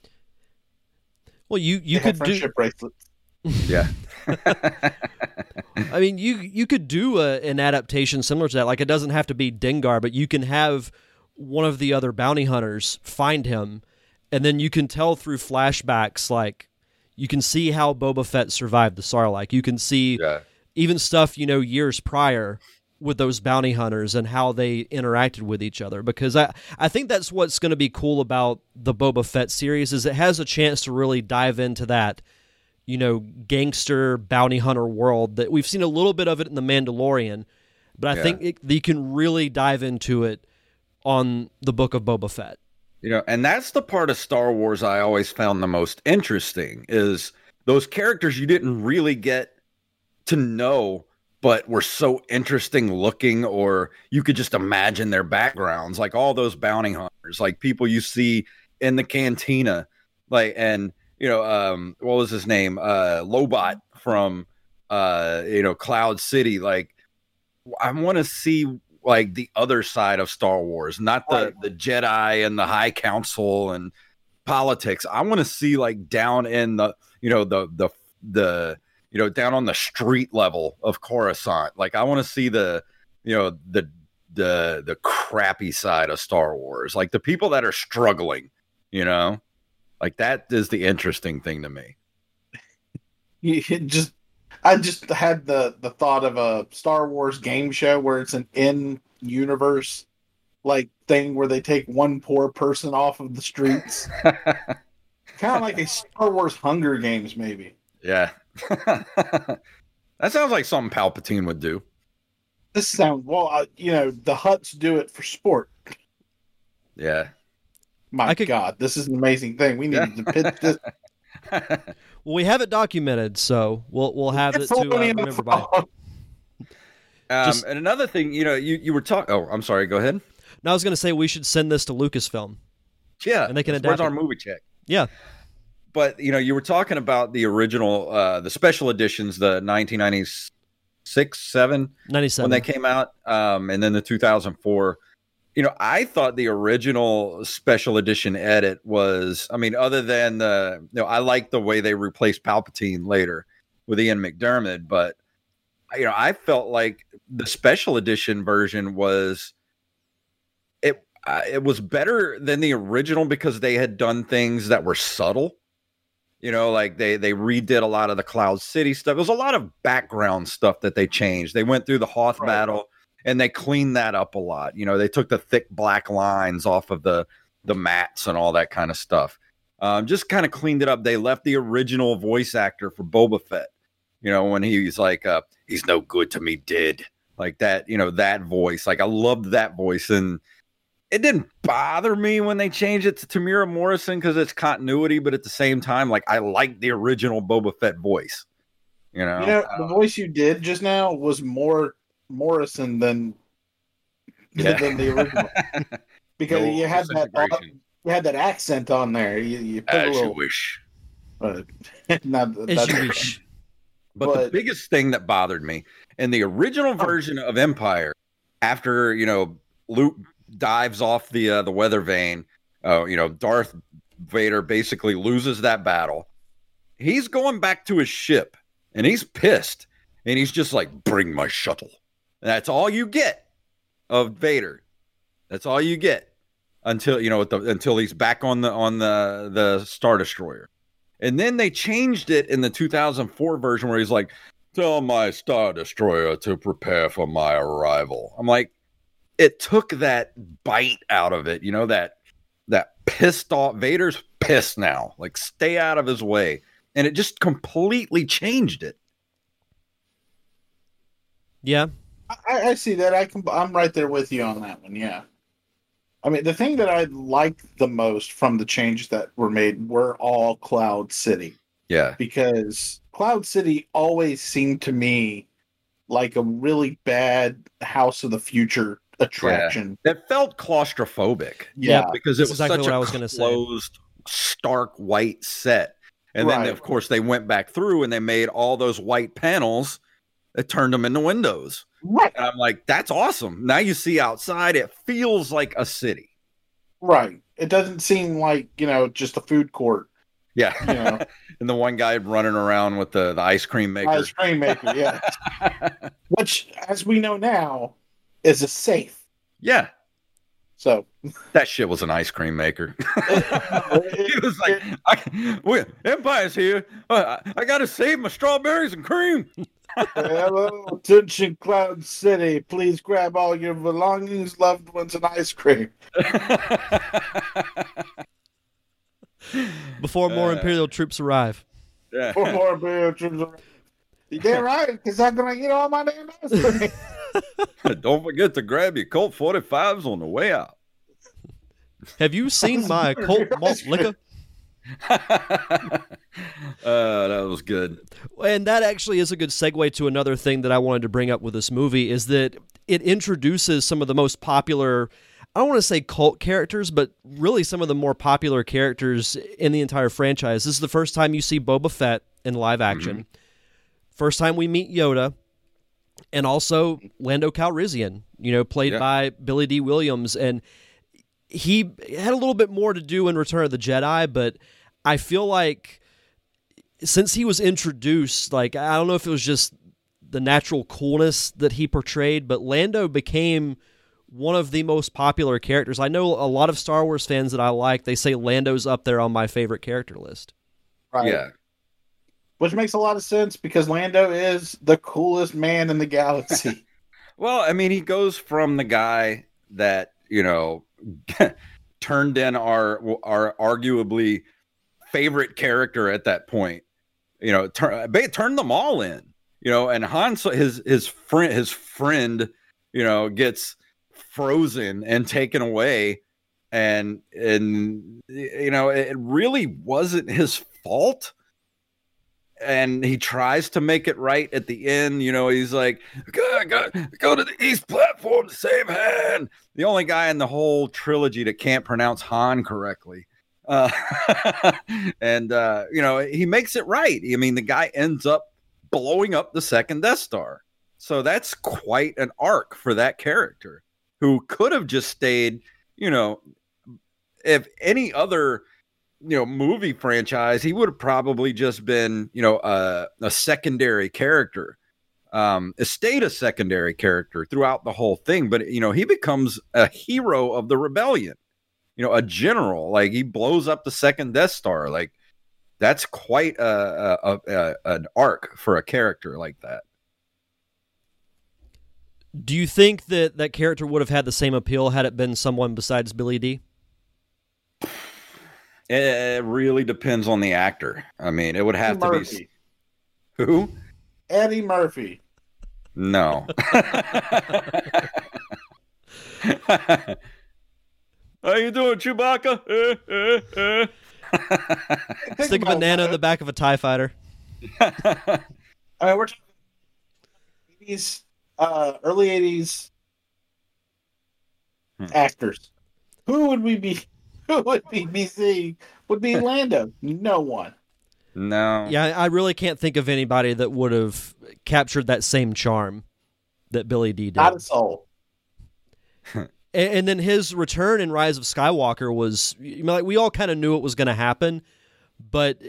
Well, you you They have could do. friendship bracelets. Yeah. I mean, you you could do a, an adaptation similar to that. Like it doesn't have to be Dengar, but you can have one of the other bounty hunters find him, and then you can tell through flashbacks. Like you can see how Boba Fett survived the Sarlacc. You can see yeah. even stuff you know years prior with those bounty hunters and how they interacted with each other because I, I think that's what's going to be cool about the Boba Fett series is it has a chance to really dive into that you know gangster bounty hunter world that we've seen a little bit of it in the Mandalorian but I Yeah. think it, you can really dive into it on the book of Boba Fett You know, and that's the part of Star Wars I always found the most interesting is those characters you didn't really get to know, but were so interesting looking, or you could just imagine their backgrounds, like all those bounty hunters, like people you see in the cantina, like and you know, um, what was his name? Uh Lobot from uh, you know, Cloud City, like I want to see like the other side of Star Wars, not the the Jedi and the High Council and politics. I want to see like down in the you know the the the you know down on the street level of Coruscant. Like I want to see the you know the the the crappy side of Star Wars, like the people that are struggling. You know, like that is the interesting thing to me. It just, I just had the the thought of a Star Wars game show where it's an in universe like thing where they take one poor person off of the streets, kind of like a Star Wars Hunger Games, maybe. yeah. that sounds like something Palpatine would do. This sounds well, uh, you know, the Hutts do it for sport. Yeah. My could- God, this is an amazing thing. We need to pitch this. well we have it documented so we'll we'll have it It's to uh, only remember by. Um, Just- and another thing, you know, you, you were talking. Oh, I'm sorry. Go ahead. now I was going to say we should send this to Lucasfilm Yeah, And they can adapt. Where's adapt our movie check? yeah but you know, you were talking about the original, uh, the special editions, the 1996, seven, 97. when they came out, um, and then the 2004. You know, I thought the original special edition edit was. I mean, other than the, you know, I like the way they replaced Palpatine later with Ian McDiarmid, but you know, I felt like the special edition version was it. Uh, it was better than the original because they had done things that were subtle. You know, like they they redid a lot of the Cloud City stuff. It was a lot of background stuff that they changed. They went through the Hoth Right. battle and they cleaned that up a lot. You know, they took the thick black lines off of the the mats and all that kind of stuff. Um, just kind of cleaned it up. They left the original voice actor for Boba Fett. You know, when he's like, uh, "He's no good to me, dead," like that. You know, that voice. Like I loved that voice, and it didn't bother me when they changed it to Temuera Morrison because it's continuity. But at the same time, like I like the original Boba Fett voice. You know, You know, the voice you did just now was more Morrison than Yeah. than the original because No you had that disintegration. you had that accent on there. You, you put a as you little. wish. Uh, not, As you wish. But, the biggest thing that bothered me in the original Oh. version of Empire, after you know Luke dives off the uh, the weather vane, uh, you know Darth Vader basically loses that battle. He's going back to his ship, and he's pissed, and he's just like, "Bring my shuttle." And that's all you get of Vader. That's all you get until you know the, until he's back on the on the the Star Destroyer. And then they changed it in the 2004 version where he's like, Tell my Star Destroyer to prepare for my arrival. I'm like, it took that bite out of it, you know, that that pissed off Vader's pissed now. Like, stay out of his way. And it just completely changed it. Yeah. I, I see that. I can. I'm right there with you on that one. Yeah. I mean, the thing that I liked the most from the changes that were made were all Cloud City Yeah. because Cloud City always seemed to me like a really bad House of the Future attraction. It felt claustrophobic. Yeah. because it That's was exactly such what a I was gonna say. closed, stark white set. And then, of course, they went back through and they made all those white panels that turned them into windows. Right. And I'm like, that's awesome. Now you see outside, it feels like a city. Right. It doesn't seem like you know just a food court. Yeah. You know, and the one guy running around with the, the ice cream maker. ice cream maker. Yeah. Which, as we know now, is a safe. yeah. So That shit was an ice cream maker. he was like, I, we, Empire's here. Uh, I, I got to save my strawberries and cream. Hello, attention, Cloud City. Please grab all your belongings, loved ones, and ice cream. Before more Uh, Imperial troops arrive. yeah. For more beer trips. You damn right, because I'm gonna eat all my damn ice cream. Don't forget to grab your Colt 45s on the way out. Have you seen my Colt malt liquor? uh, that was good. And that actually is a good segue to another thing that I wanted to bring up with this movie is that it introduces some of the most popular I don't want to say cult characters, but really some of the more popular characters in the entire franchise. This is the first time you see Boba Fett in live action. First time we meet Yoda, and also Lando Calrissian, you know, played Yeah. by Billy Dee Williams, and he had a little bit more to do in Return of the Jedi, but I feel like since he was introduced, like I don't know if it was just the natural coolness that he portrayed, but Lando became one of the most popular characters. I know a lot of Star Wars fans that I like, they say Lando's up there on my favorite character list. Right. Yeah. Which makes a lot of sense because Lando is the coolest man in the galaxy. Well, I mean, he goes from the guy that, you know, turned in our our arguably favorite character at that point. You know, turn ba- turned them all in. You know, and Han So- his his friend his friend, you know, gets frozen and taken away and and you know, it really wasn't his fault and he tries to make it right at the end. You know, he's like, go, go, go to the east platform to save Han. The only guy in the whole trilogy that can't pronounce Han correctly. Uh, and uh, you know, he makes it right. I mean, the guy ends up blowing up the second Death Star. So that's quite an arc for that character who could have just stayed, you know, if any other you know movie franchise he would have probably just been you know a, a secondary character um a stayed a secondary character throughout the whole thing but you know he becomes a hero of the rebellion you know a general like he blows up the second death star like that's quite a, a, a an arc for a character like that. Do you think that that character would have had the same appeal had it been someone besides Billy Dee it really depends on the actor. I mean, it would have Eddie to be who? Eddie Murphy. No. How you doing, Chewbacca? Stick a banana in the back of a Tie Fighter. I mean, we're talking 80s, uh, early '80s hmm. actors. Who would we be? Who would be BC would be Lando. No one. No. Yeah, I really can't think of anybody that would have captured that same charm that Billy Dee did. Not a soul. and, and, then his return in Rise of Skywalker was you know, like we all kind of knew it was going to happen, but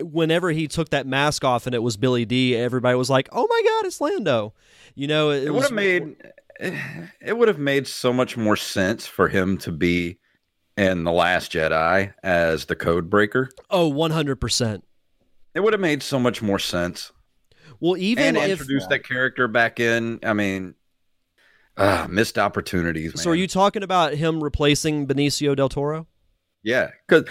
whenever he took that mask off and it was Billy Dee, everybody was like, "Oh my God, it's Lando!" You know, it, it would have made it would have made so much more sense for him to be in The Last Jedi as the code breaker. Oh, 100%. It would have made so much more sense. Well, even and if, introduce that character back in. I mean, uh, missed opportunities. Man. So, are you talking about him replacing Benicio del Toro? Yeah, because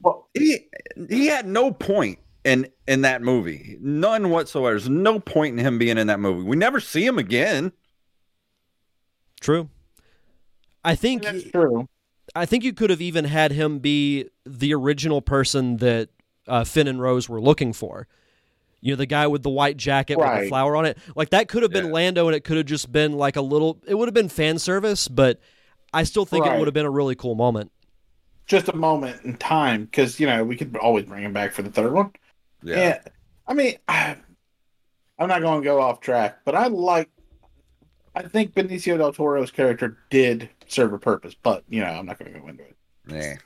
well, he he had no point in in that movie, none whatsoever. There's no point in him being in that movie. We never see him again. True. I think that's true. I think you could have even had him be the original person that uh, Finn and Rose were looking for. You know, the guy with the white jacket right. with the flower on it. Like that could have been yeah. Lando, and it could have just been like a little. It would have been fan service, but I still think right. it would have been a really cool moment. Just a moment in time, because you know we could always bring him back for the third one. Yeah, yeah I mean, I, I'm not going to go off track, but I like. I think Benicio del Toro's character did serve a purpose. But you know, I'm not going to go into it. Yeah.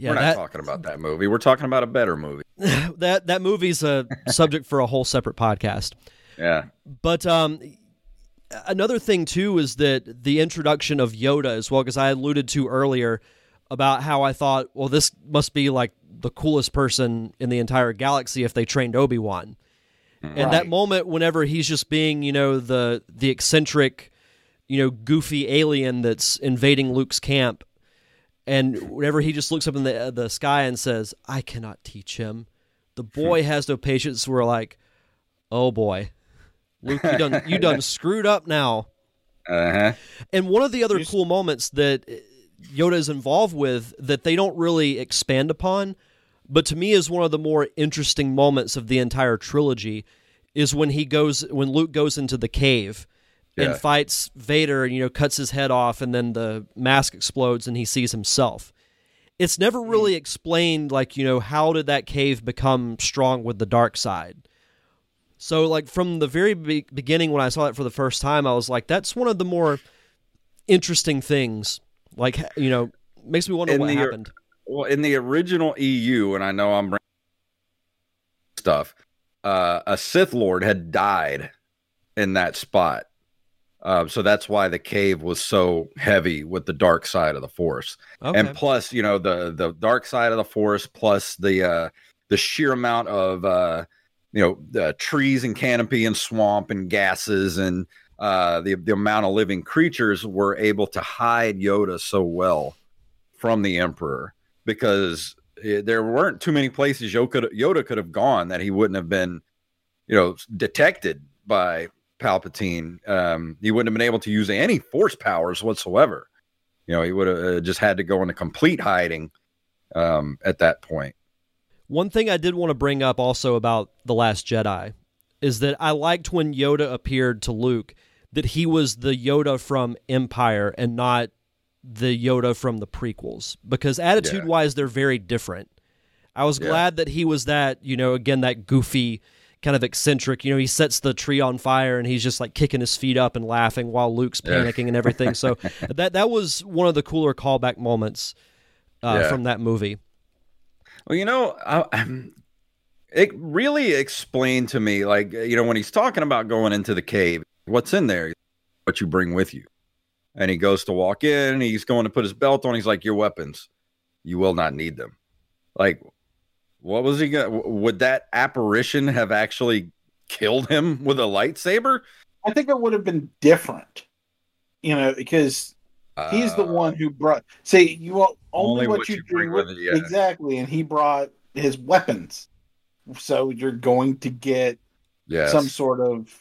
Yeah, We're not that, talking about that movie. We're talking about a better movie. that that movie's a subject for a whole separate podcast. Yeah. But um another thing too is that the introduction of Yoda as well because I alluded to earlier about how I thought, well this must be like the coolest person in the entire galaxy if they trained Obi-Wan. Right. And that moment whenever he's just being, you know, the the eccentric you know, goofy alien that's invading Luke's camp. And whenever he just looks up in the uh, the sky and says, "I cannot teach him," the boy has no patience. We're like, "Oh boy, Luke, you done you done screwed up now." Uh-huh. And one of the other cool moments that Yoda is involved with that they don't really expand upon, but to me is one of the more interesting moments of the entire trilogy, is when he goes when Luke goes into the cave yeah. and fights Vader, and you know, cuts his head off, and then the mask explodes and he sees himself. It's never hmm. really explained, like, you know, how did that cave become strong with the dark side? So, like, from the very be- beginning when I saw it for the first time, I was like, that's one of the more interesting things. Like, you know, makes me wonder in what the, happened. Well, in the original EU, and I know I'm stuff, uh, a Sith Lord had died in that spot uh, so that's why the cave was so heavy with the dark side of the force, okay. and plus, you know, the the dark side of the force, plus the uh, the sheer amount of uh, you know the trees and canopy and swamp and gases and uh, the the amount of living creatures were able to hide Yoda so well from the Emperor because it, there weren't too many places Yoda could, Yoda could have gone that he wouldn't have been, you know, detected by Palpatine, um, he wouldn't have been able to use any force powers whatsoever. You know, he would have uh, just had to go into complete hiding um, at that point. One thing I did want to bring up also about The Last Jedi is that I liked when Yoda appeared to Luke that he was the Yoda from Empire and not the Yoda from the prequels because attitude wise they're very different. I was Yeah. glad that he was that, you know, again that goofy kind of eccentric, you know, he sets the tree on fire and he's just like kicking his feet up and laughing while Luke's Yeah. panicking and everything. So that that was one of the cooler callback moments uh, Yeah. from that movie. Well, you know, I, I'm- it really explained to me, like, you know, when he's talking about going into the cave, what's in there? What you bring with you. And he goes to walk in, he's going to put his belt on. He's like, Your weapons, you will not need them. Like, what was he going would that apparition have actually killed him with a lightsaber? I think it would have been different, you know, because he's the Uh, one who brought. See, you Only only, what, what you, you bring bring with it, yeah. exactly, and he brought his weapons, so you're going to get yes. some sort of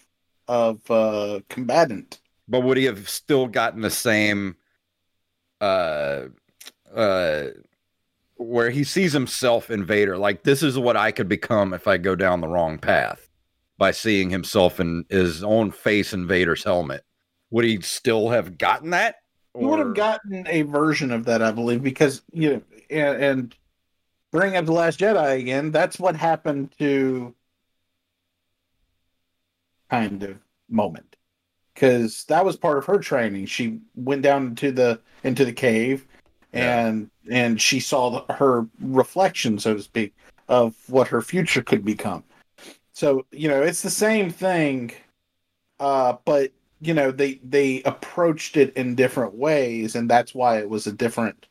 of uh combatant. but would he have still gotten the same uh uh where he sees himself in Vader like this is what I could become if I go down the wrong path by seeing himself in his own face in Vader's helmet would he still have gotten that He would have gotten a version of that, I believe, because you know, and, and bring up the Last Jedi again. That's what happened to kind of moment because that was part of her training. She went down into the into the cave, Yeah. and and she saw the, her reflection, so to speak, of what her future could become. So you know, it's the same thing, uh, but you know they they approached it in different ways, and that's why it was a different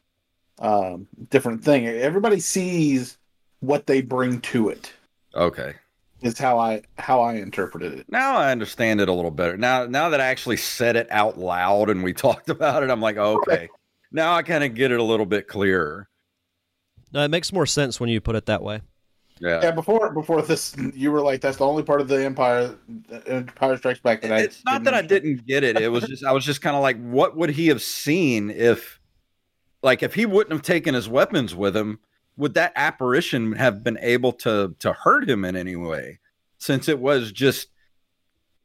um, different thing. Everybody sees what they bring to it. okay Is how I how I interpreted it. now I understand it a little better now now that I actually said it out loud and we talked about it I'm like okay now I kind of get it a little bit clearer No, it makes more sense when you put it that way. yeah Yeah, before before this, you were like, "That's the only part of the Empire, the Empire Strikes Back that I." it's not that I didn't get it. It was just I was just kind of like, what would he have seen if, like, if he wouldn't have taken his weapons with him? Would that apparition have been able to to hurt him in any way? Since it was just,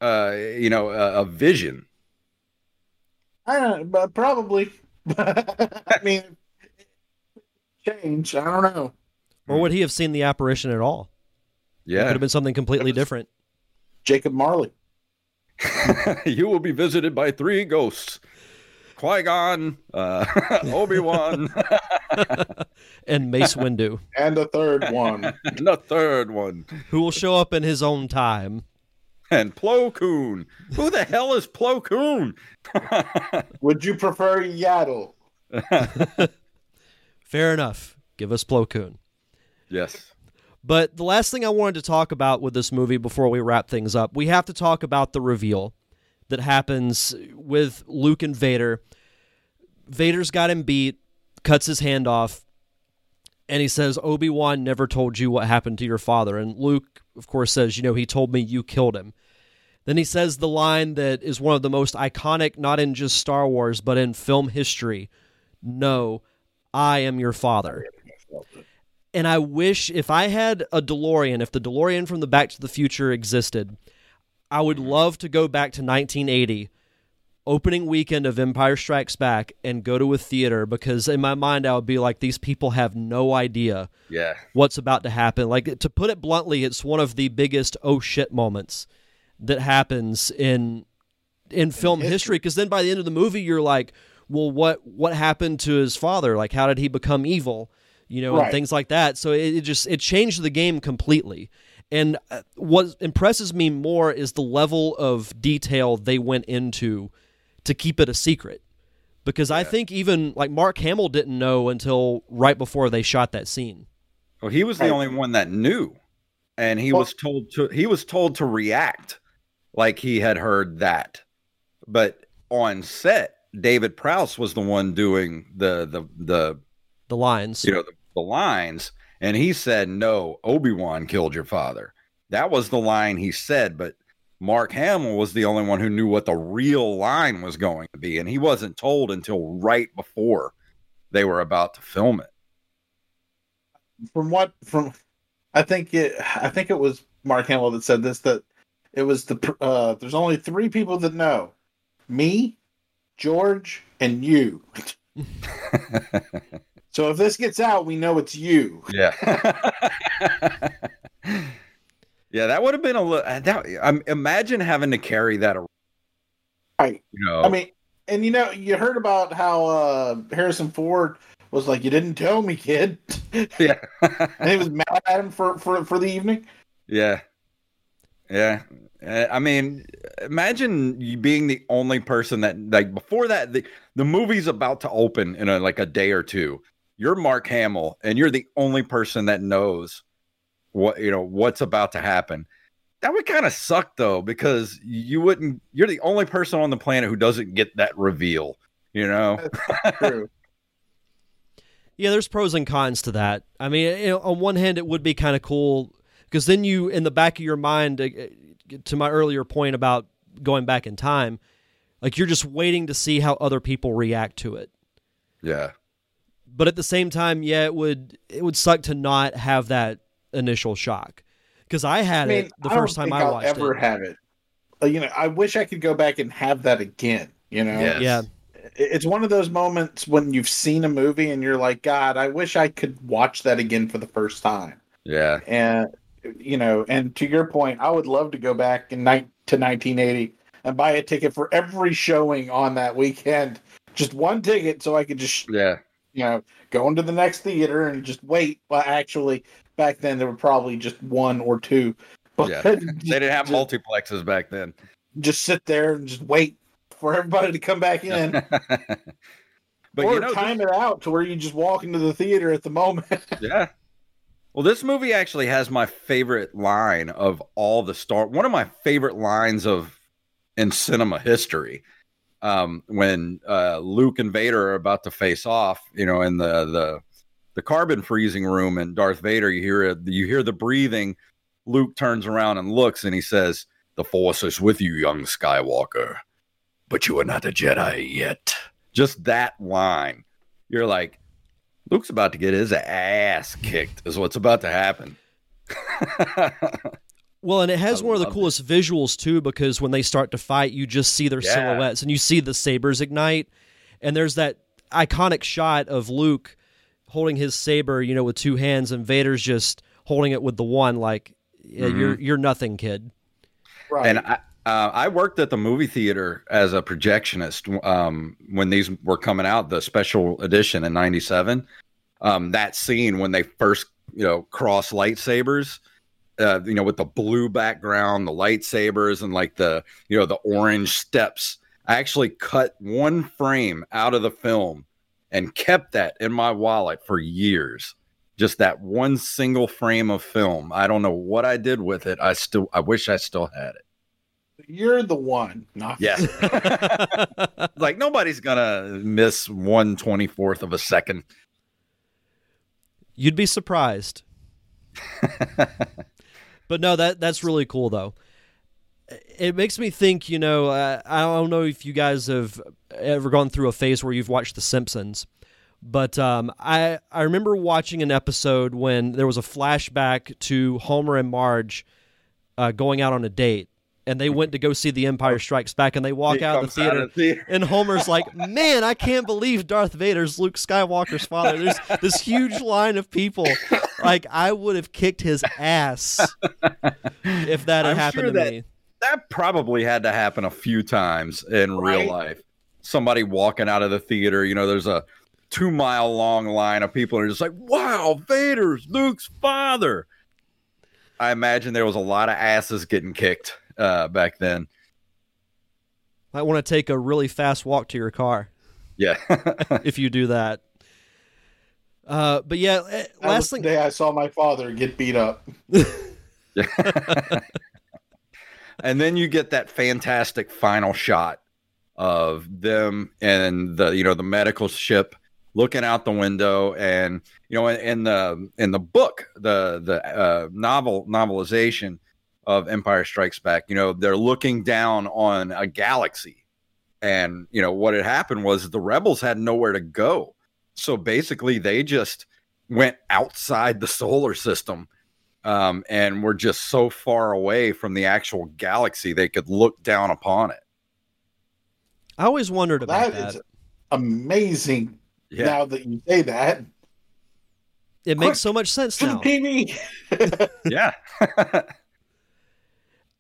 uh, you know, a, a vision. I don't know, but probably. I mean, change. I don't know. Or would he have seen the apparition at all? Yeah, it could have been something completely different. Jacob Marley. you will be visited by three ghosts: Qui Gon, uh, Obi Wan, And Mace Windu, And a third one. and a third one. who will show up in his own time. And Plo Koon. Who the hell is Plo Koon? Would you prefer Yaddle? Fair enough. Give us Plo Koon. yes. But the last thing I wanted to talk about with this movie before we wrap things up, we have to talk about the reveal that happens with Luke and Vader. Vader's got him beat, cuts his hand off, and he says, Obi Wan never told you what happened to your father. And Luke, of course, says, You know, he told me you killed him. Then he says the line that is one of the most iconic, not in just Star Wars, but in film history No, I am your father. And I wish if I had a DeLorean, if the DeLorean from the Back to the Future existed, I would mm-hmm. love to go back to 1980, opening weekend of Empire Strikes Back, and go to a theater because in my mind I would be like, these people have no idea Yeah. what's about to happen. Like to put it bluntly, it's one of the biggest oh shit moments that happens in in film history. history because then by the end of the movie you're like, well what what happened to his father? Like how did he become evil? You know, and things like that. So it, it just it changed the game completely. And uh, what impresses me more is the level of detail they went into to keep it a secret. Because I think even like Mark Hamill didn't know until right before they shot that scene. Well, he was the only one that knew, and he Well- was told to he was told to react like he had heard that. But on set, David Prowse was the one doing the the the The lines. you know the, the lines, and he said, "No, Obi Wan killed your father." That was the line he said, but Mark Hamill was the only one who knew what the real line was going to be, and he wasn't told until right before they were about to film it. From what from, I think it. I think it was Mark Hamill that said this. That it was the. Uh, there's only three people that know, me, George, and you. So if this gets out, we know it's you. yeah. yeah, that would have been a little. That, um, imagine having to carry that around. Right. You know, I mean, and you know, you heard about how uh, Harrison Ford was like, "You didn't tell me, kid," yeah, and he was mad at him for for for the evening. yeah, yeah. Uh, I mean, imagine you being the only person that, like, before that, the, the movie's about to open in a, like a day or two. You're Mark Hamill, and you're the only person that knows what you know what's about to happen. That would kind of suck though, because you wouldn't. You're the only person on the planet who doesn't get that reveal. You know, True. Yeah, there's pros and cons to that. I mean, you know, on one hand, it would be kind of cool because then you, in the back of your mind, uh, to my earlier point about going back in time, like you're just waiting to see how other people react to it. yeah, But at the same time, yeah, it would it would suck to not have that initial shock because I had I mean, it the I first time think I I'll watched ever it. have it. Uh, you know, I wish I could go back and have that again. You know, Yes. Yeah, it's one of those moments when you've seen a movie and you're like, God, I wish I could watch that again for the first time. yeah, And you know, and to your point, I would love to go back in ni- to 1980 and buy a ticket for every showing on that weekend. Just one ticket, so I could just yeah. you know go into the next theater and just wait. Well, actually, back then there were probably just one or two. But Yeah. They didn't have just, multiplexes back then. just sit there and just wait for everybody to come back in, but or you know, time it out to where you just walk into the theater at the moment. Yeah. Well, this movie actually has my favorite line of all the Star. One of my favorite lines of in cinema history. Um, when uh, Luke and Vader are about to face off, you know, in the the the carbon freezing room, and Darth Vader, you hear you hear the breathing. Luke turns around and looks, and he says, "The Force is with you, young Skywalker, but you are not a Jedi yet." Just that line, you're like, Luke's about to get his ass kicked, is what's about to happen. Well, and it has I one of the love it. coolest visuals too, because when they start to fight, you just see their Yeah. silhouettes and you see the sabers ignite. And there's that iconic shot of Luke holding his saber, you know, with two hands, and Vader's just holding it with the one, like, yeah, Mm-hmm. you're you're nothing, kid. right. and I, uh, I worked at the movie theater as a projectionist um, when these were coming out, the special edition in '97. Um, that scene when they first, you know, cross lightsabers, uh, you know, with the blue background, the lightsabers, and like the, you know, the orange steps. I actually cut one frame out of the film and kept that in my wallet for years. Just that one single frame of film. I don't know what I did with it. I still, I wish I still had it. You're the one. Not Yeah. like nobody's gonna miss one twenty fourth of a second. You'd be surprised. but no, that that's really cool though. It makes me think, you know, uh, I don't know if you guys have ever gone through a phase where you've watched The Simpsons, but um, I I remember watching an episode when there was a flashback to Homer and Marge uh, going out on a date, and they went to go see The Empire Strikes Back, and they walk out of the theater. of the theater. And Homer's like, "Man, I can't believe Darth Vader's Luke Skywalker's father." There's this huge line of people. Like I would have kicked his ass if that had I'm happened sure to that- me. That probably had to happen a few times in Right. real life. Somebody walking out of the theater, you know, there's a two mile long line of people and are just like, wow, Vader's Luke's father. I imagine there was a lot of asses getting kicked uh, back then. Might want to take a really fast walk to your car Yeah. if you do that. Uh, but yeah, eh, last thing. day I saw my father get beat up. and then you get that fantastic final shot of them and the you know the medical ship looking out the window and you know in, in the in the book the the uh, novel novelization of empire strikes back you know they're looking down on a galaxy and you know what had happened was the rebels had nowhere to go so basically they just went outside the solar system um, and were just so far away from the actual galaxy they could look down upon it. I always wondered about That that. is amazing Yeah. Now that you say that, It Quick, makes so much sense to the now. TV. yeah.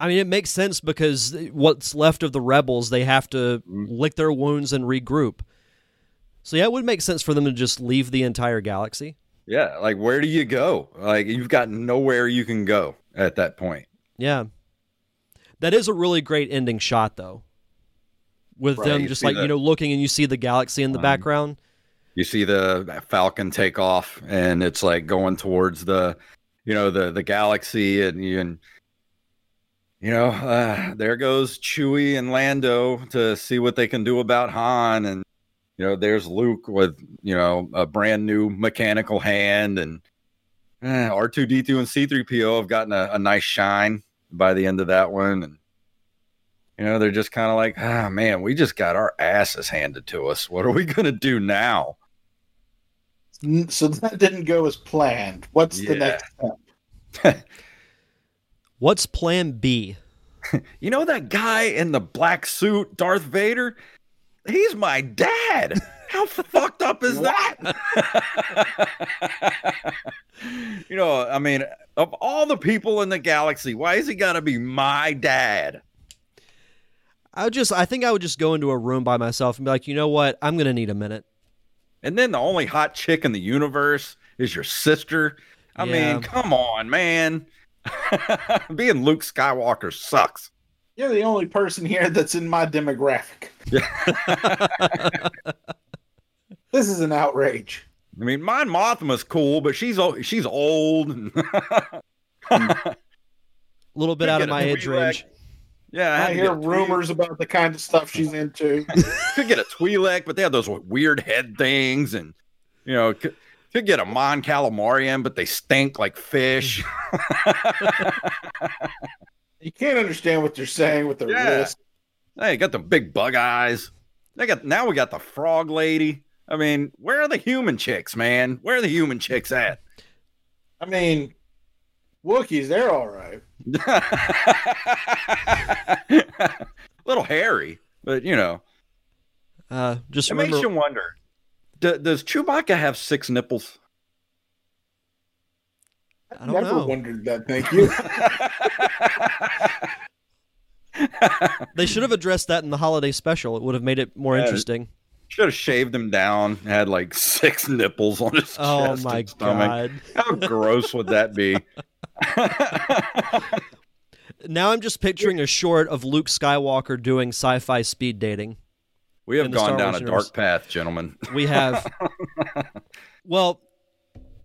I mean, it makes sense because what's left of the rebels, they have to Mhm. lick their wounds and regroup. So yeah, it would make sense for them to just leave the entire galaxy. yeah. Like, where do you go? Like, you've got nowhere you can go at that point. Yeah. That is a really great ending shot though. With Right, them just like, the- you know, looking and you see the galaxy in the Um, background. You see the Falcon take off, and it's like going towards the, you know, the the galaxy, and you and you know, uh, there goes Chewie and Lando to see what they can do about Han, and you know, there's Luke with you know a brand new mechanical hand, and R two D two and C three PO have gotten a, a nice shine by the end of that one, and you know, they're just kind of like, ah, man, we just got our asses handed to us. What are we gonna do now? so that didn't go as planned. What's the next step? What's plan B? You know that guy in the black suit, Darth Vader? He's my dad. How fucked up is that? you know, I mean, of all the people in the galaxy, why is he got to be my dad? I would just I think I would just go into a room by myself and be like, you know what? I'm gonna need a minute. And then the only hot chick in the universe is your sister. I Yeah. mean, come on, man. Being Luke Skywalker sucks. You're the only person here that's in my demographic. This is an outrage. I mean, Mon Mothma's cool, but she's o- she's old. A little bit out of my age range. yeah, had I hear get a Twi'lek. rumors about the kind of stuff she's into. Could get a Twi'lek, but they have those weird head things, and you know, could, could get a Mon Calamarian, but they stink like fish. You can't understand what they're saying with their Yeah. wrist. Hey, got the big bug eyes. They got now we got the frog lady. I mean, where are the human chicks, man? Where are the human chicks at? I mean, Wookiees, they're all right. Little hairy, but you know, Uh, just it remember, makes you wonder. D- does Chewbacca have six nipples? I don't Never know. wondered that. Thank you. They should have addressed that in the holiday special. It would have made it more Yeah. interesting. Should have shaved him down. Had like six nipples on his Oh chest my and stomach. god! How gross would that be? Now I'm just picturing a short of Luke Skywalker doing sci-fi speed dating. We have gone Star down Wars a universe. dark path, gentlemen. We have. well,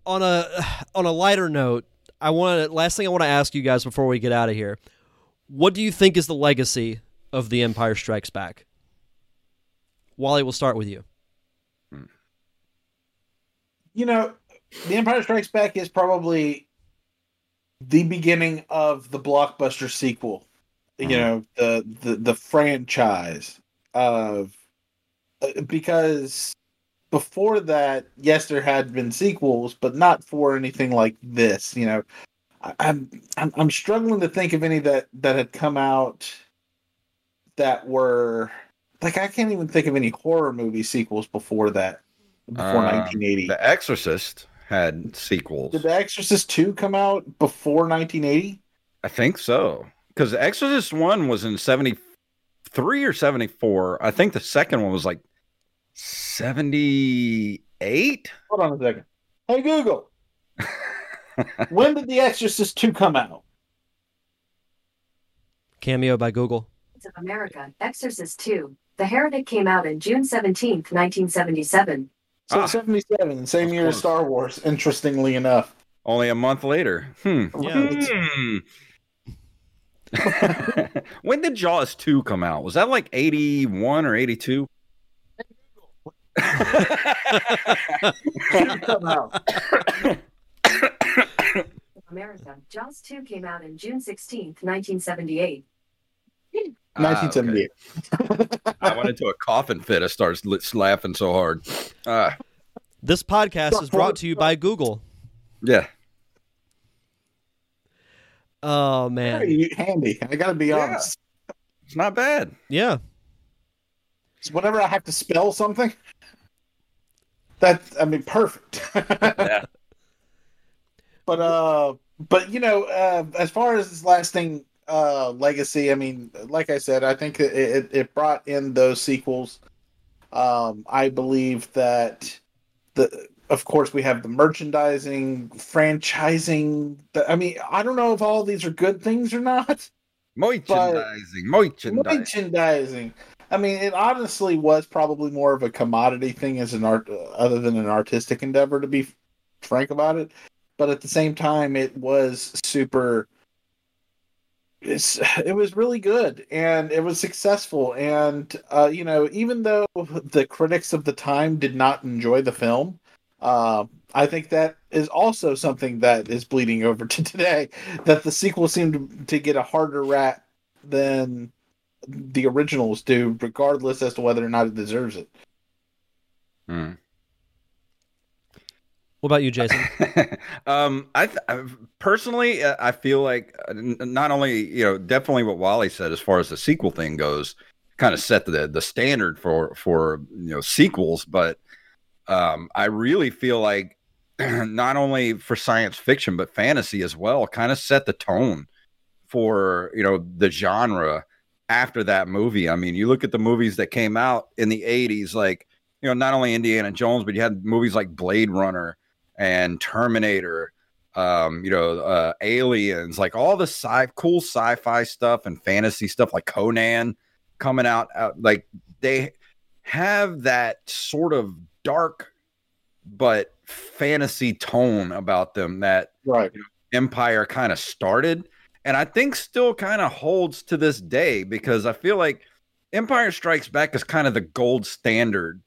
on a on a lighter note, I want to last thing I want to ask you guys before we get out of here. What do you think is the legacy of The Empire Strikes Back? Wally, we'll start with you. you know, The Empire Strikes Back is probably the beginning of the blockbuster sequel. You Mhm. know, the the the franchise of because before that, yes, there had been sequels, but not for anything like this. You know, I, I'm, I'm I'm struggling to think of any that that had come out that were like I can't even think of any horror movie sequels before that. Before Uh, 1980. The Exorcist had sequels. Did The Exorcist 2 come out before 1980? I think so. Because Exorcist 1 was in 73 or 74. I think the second one was like 78. Hold on a second. Hey, Google. when did The Exorcist 2 come out? Cameo by Google. of America, Exorcist 2. The Heretic came out in June 17th, 1977. So Ah. 77, same Of year as. Star Wars, interestingly enough. Only a month later. Hmm. Yeah. Hmm. when did Jaws 2 come out? Was that like 81 or 82? Come out. America, Jaws 2 came out in June 16th, 1978. Ah, 1978. I went into a coughing fit. I started laughing so hard. Ah, This podcast is brought to you by Google. yeah. Oh man, Very handy. I gotta be Yeah. honest. It's not bad. yeah. So whenever I have to spell something, That I mean, perfect. Yeah. But uh, but you know, uh, as far as this lasting uh legacy, I mean, like I said, I think it it, it brought in those sequels. Um, I believe that the of course we have the merchandising, franchising. The, I mean, I don't know if all these are good things or not. Merchandising, merchandising. Merchandising. I mean, it honestly was probably more of a commodity thing as an art, other than an artistic endeavor, to be frank about it. But at the same time, it was super. It's, it was really good and it was successful. And, uh, you know, even though the critics of the time did not enjoy the film, uh, I think that is also something that is bleeding over to today. That the sequel seemed to, to get a harder rat than the originals do, regardless as to whether or not it deserves it. Hmm. What about you, Jason? um, I, th- I personally, uh, I feel like uh, not only you know definitely what Wally said as far as the sequel thing goes, kind of set the the standard for for you know sequels, but um, I really feel like not only for science fiction but fantasy as well, kind of set the tone for you know the genre after that movie. I mean, you look at the movies that came out in the '80s, like you know not only Indiana Jones, but you had movies like Blade Runner and Terminator, um, you know, uh, Aliens, like all the sci cool sci-fi stuff and fantasy stuff, like Conan coming out, out like they have that sort of dark but fantasy tone about them that Right. Empire kind of started, and I think still kind of holds to this day because I feel like Empire Strikes Back is kind of the gold standard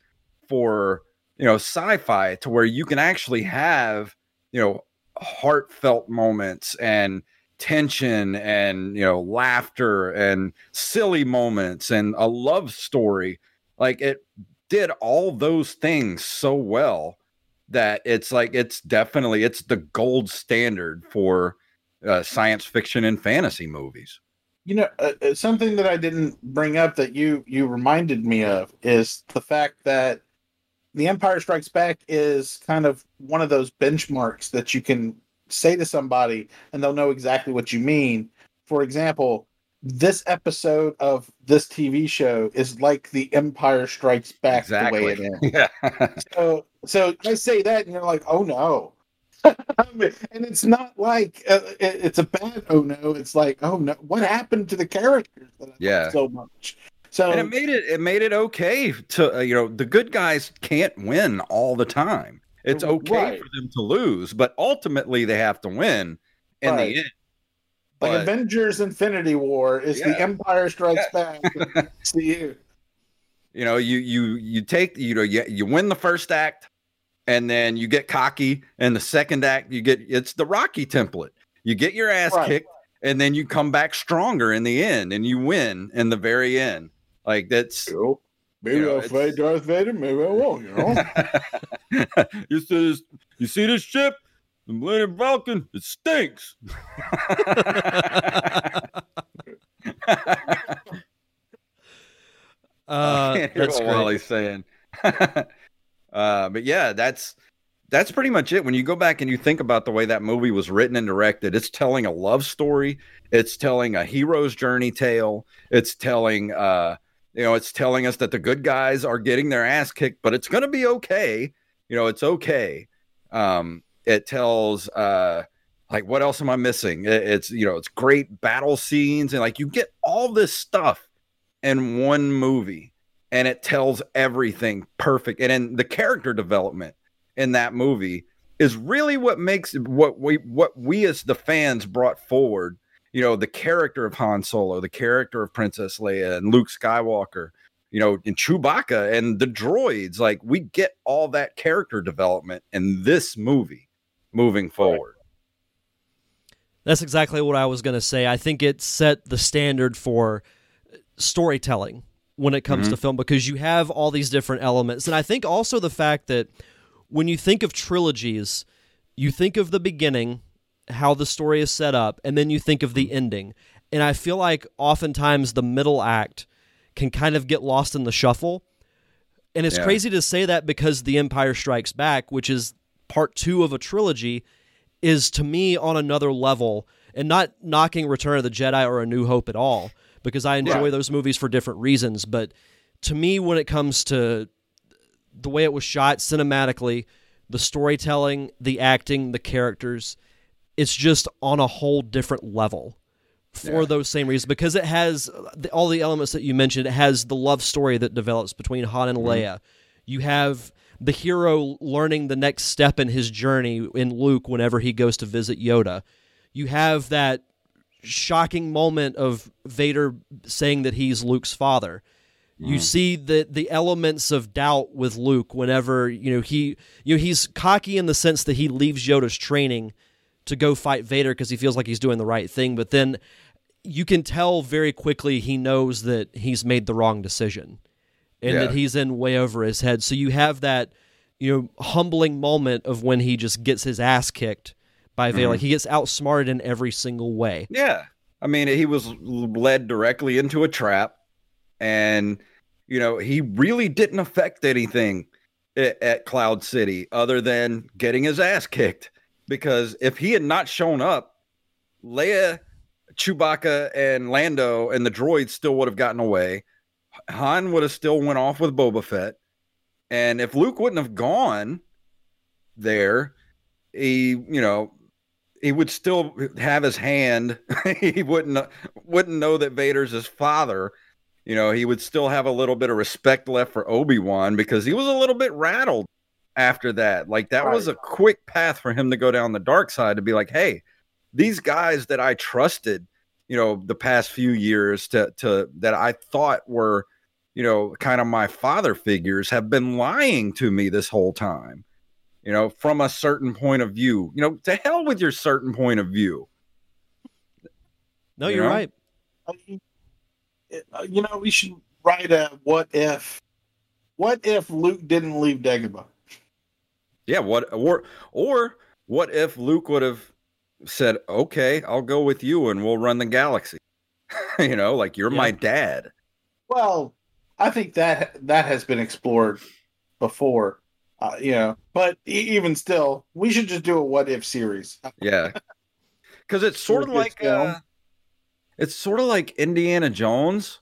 for you know sci-fi to where you can actually have you know heartfelt moments and tension and you know laughter and silly moments and a love story. Like it did all those things so well that it's like it's definitely it's the gold standard for uh, science fiction and fantasy movies You know, uh, uh, something that I didn't bring up that you you reminded me of is the fact that The Empire Strikes Back is kind of one of those benchmarks that you can say to somebody and they'll know exactly what you mean. For example, this episode of this TV show is like The Empire Strikes Back the way it ends. yeah So, so I say that, and you're like, "Oh no," and it's not like uh, it's a bad "oh no." It's like, "Oh no, what happened to the characters that I Yeah. so much?" So and it made it it made it okay to uh, you know the good guys can't win all the time it's okay Right. for them to lose but ultimately they have to win in Right. the end like but- Avengers: Infinity War is Yeah. the Empire Strikes Back. See you. you know you you you take you know you, you win the first act and then you get cocky and the second act you get it's the rocky template you get your ass Right. kicked and then you come back stronger in the end and you win in the very end like that's Maybe You know, I'll fight Darth Vader. Maybe I won't. You know. you see this you see this ship the Millennium Falcon it stinks Uh, that's what great. Wally's saying. Uh, but yeah, that's that's pretty much it. When you go back and you think about the way that movie was written and directed, it's telling a love story. It's telling a hero's journey tale. It's telling, uh, you know, it's telling us that the good guys are getting their ass kicked, but it's to be okay. You know, it's okay. Um, it tells, uh, like, what else am I missing? It- it's, you know, it's great battle scenes and like you get all this stuff in one movie and it tells everything perfect. And then the character development in that movie is really what makes what we what we as the fans brought forward. You know, the character of Han Solo, the character of Princess Leia and Luke Skywalker, you know, and Chewbacca and the droids. Like we get all that character development in this movie moving forward. That's exactly what I was going to say. I think it set the standard for storytelling when it comes Mhm. to film because you have all these different elements. And I think also the fact that when you think of trilogies, you think of the beginning, how the story is set up, and then you think of the ending. And I feel like oftentimes the middle act can kind of get lost in the shuffle. And it's Yeah. crazy to say that because The Empire Strikes Back, which is part two of a trilogy, is to me on another level. And not knocking Return of the Jedi or A New Hope at all, because I enjoy those movies for different reasons. But to me, when it comes to the way it was shot cinematically, the storytelling, the acting, the characters, it's just on a whole different level for Yeah. those same reasons because it has the, all the elements that you mentioned. It has the love story that develops between Han and mm-hmm. Leia. You have the hero learning the next step in his journey in Luke whenever he goes to visit Yoda. You have that shocking moment of Vader saying that he's Luke's father. You mm. see the the elements of doubt with Luke whenever you know he you know he's cocky in the sense that he leaves Yoda's training to go fight Vader because he feels like he's doing the right thing, but then you can tell very quickly he knows that he's made the wrong decision and Yeah. that he's in way over his head. So you have that you know humbling moment of when he just gets his ass kicked by Vader. Like mm-hmm. he gets outsmarted in every single way. Yeah. I mean, he was led directly into a trap, and you know he really didn't affect anything at, at Cloud City other than getting his ass kicked. Because if he had not shown up, Leia, Chewbacca, and Lando and the droids still would have gotten away. Han would have still went off with Boba Fett, and if Luke wouldn't have gone there, he you know he would still have his hand. he wouldn't wouldn't know that Vader's his father. You know, he would still have a little bit of respect left for Obi Wan because he was a little bit rattled after that. Like that was a quick path for him to go down the dark side to be like, hey, these guys that I trusted, you know, the past few years to to that I thought were, you know, kind of my father figures have been lying to me this whole time you know, from a certain point of view. You know, to hell with your certain point of view. No, You you're know? right. I mean, uh, you know, we should write a what if. What if Luke didn't leave Dagobah? Yeah, what or or what if Luke would have said, "Okay, I'll go with you and we'll run the galaxy." you know, like you're my dad. Well, I think that that has been explored before, uh, you know. But e- even still, we should just do a what if series. Yeah. Cuz it's sort of like uh, it's sort of like Indiana Jones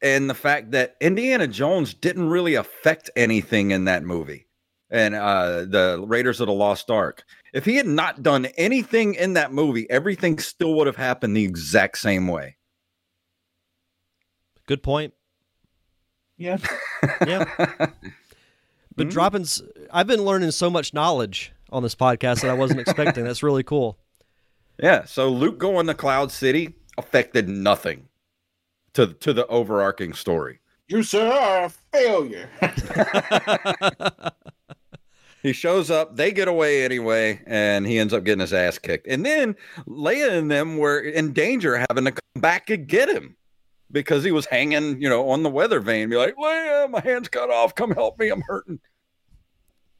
and the fact that Indiana Jones didn't really affect anything in that movie. And uh the Raiders of the Lost Ark. If he had not done anything in that movie, everything still would have happened the exact same way. Good point. Yeah. Yeah. But Mhm. dropping, s- I've been learning so much knowledge on this podcast that I wasn't expecting. That's really cool. Yeah, so Luke going to Cloud City affected nothing to to the overarching story. You sir are a failure. He shows up, they get away anyway, and he ends up getting his ass kicked. And then Leia and them were in danger having to come back and get him because he was hanging, you know, on the weather vane. Be like, Leia, my hand's cut off. Come help me. I'm hurting.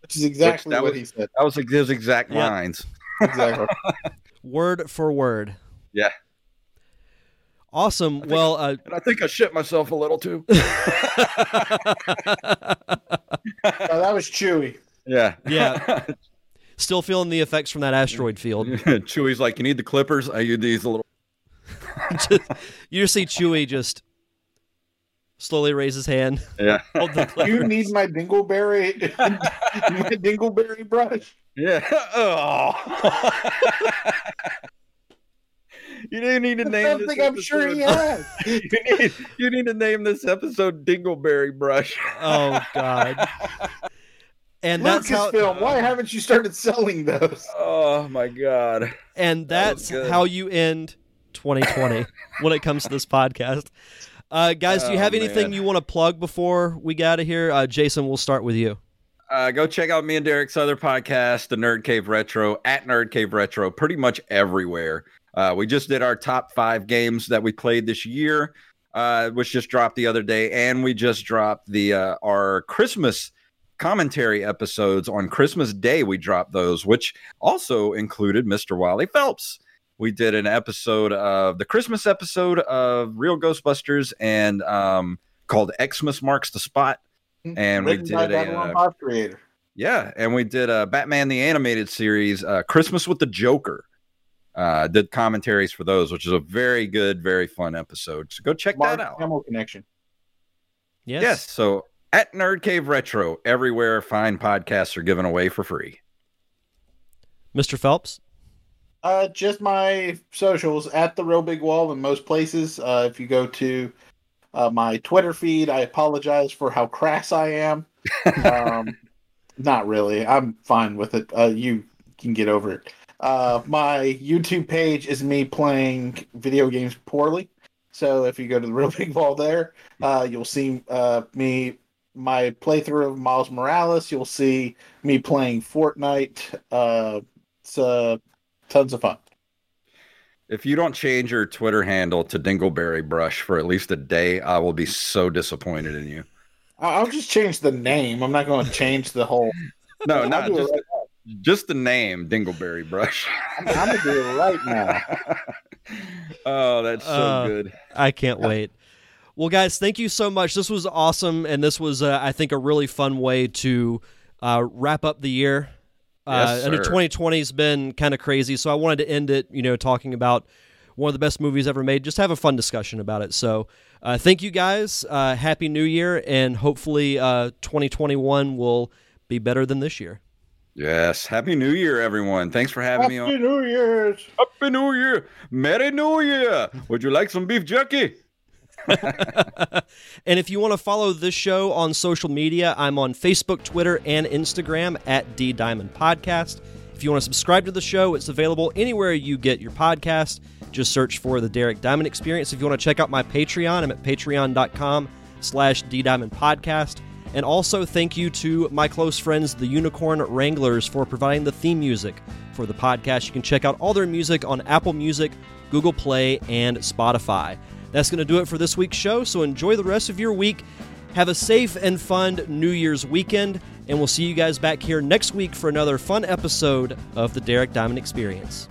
Which is exactly that what was- he said. That was like his exact Yep. lines. Exactly. word for word. Yeah. Awesome. Well, uh, And I think I shit myself a little too. oh, that was Chewie. yeah. Yeah. still feeling the effects from that asteroid field. Chewie's like, you need the clippers? I use these a little. you just see Chewie just slowly raise his hand. Yeah. Hold the You need my dingleberry, my dingleberry brush. Yeah. Oh. you do need to name this Something I'm sure he episode- has. you, need, you need to name this episode Dingleberry Brush. Oh God. And that's how Lucasfilm, why haven't you started selling those? Oh my god. and that's good. how you end 2020 when it comes to this podcast. Uh, guys, do you Oh, have anything man. you want to plug before we get out of here? Uh, Jason, we'll start with you. Uh, go check out me and Derek's other podcast, the Nerd Cave Retro, at Nerd Cave Retro, pretty much everywhere. Uh, we just did our top five games that we played this year, uh, which just dropped the other day, and we just dropped the uh, our Christmas commentary episodes on Christmas Day. We dropped those, which also included Mr. Wally Phelps. We did an episode of the Christmas episode of Real Ghostbusters and um, called Xmas Marks the Spot And we did a, uh, creator. Yeah, and we did uh, Batman the animated series, uh, Christmas with the Joker. Uh, did commentaries for those, which is a very good, very fun episode. So go check Mark that out. Hamill connection. Yes. Yes. So at Nerd Cave Retro, everywhere fine podcasts are given away for free. Mr. Phelps. Uh, just my socials at the real big wall in most places. Uh, if you go to uh, my Twitter feed, I apologize for how crass I am. Um, not really. I'm fine with it. Uh, you can get over it. Uh, my YouTube page is me playing video games poorly. So if you go to the real big wall there, uh, you'll see uh, me my playthrough of Miles Morales. You'll see me playing Fortnite. Uh, it's uh, tons of fun. If you don't change your Twitter handle to Dingleberry Brush for at least a day, I will be so disappointed in you. I- I'll just change the name. I'm not going to change the whole. No, I'll not do it just right just the name Dingleberry Brush. I'm, I'm gonna do it right now. oh, that's so Uh, good. I can't wait. Well, guys, thank you so much. This was awesome, and this was, uh, I think, a really fun way to uh, wrap up the year. Uh, Yes, I know 2020 has been kind of crazy, so I wanted to end it, you know, talking about one of the best movies ever made. Just have a fun discussion about it. So, uh, thank you guys. Uh, Happy New Year, and hopefully, uh, 2021 will be better than this year. Yes. Happy New Year, everyone. Thanks for having me on. Happy. New Year's. Happy New Year. Merry New Year. Would you like some beef jerky? and if you want to follow this show on social media, I'm on Facebook, Twitter, and Instagram at D Diamond Podcast. If you want to subscribe to the show, it's available anywhere you get your podcast. Just search for the Derek Diamond Experience. If you want to check out my Patreon, I'm at patreon.com slash D Diamond Podcast. And also thank you to my close friends, the Unicorn Wranglers, for providing the theme music for the podcast. You can check out all their music on Apple Music, Google Play, and Spotify. That's going to do it for this week's show. So enjoy the rest of your week. Have a safe and fun New Year's weekend. And we'll see you guys back here next week for another fun episode of the Derek Diamond Experience.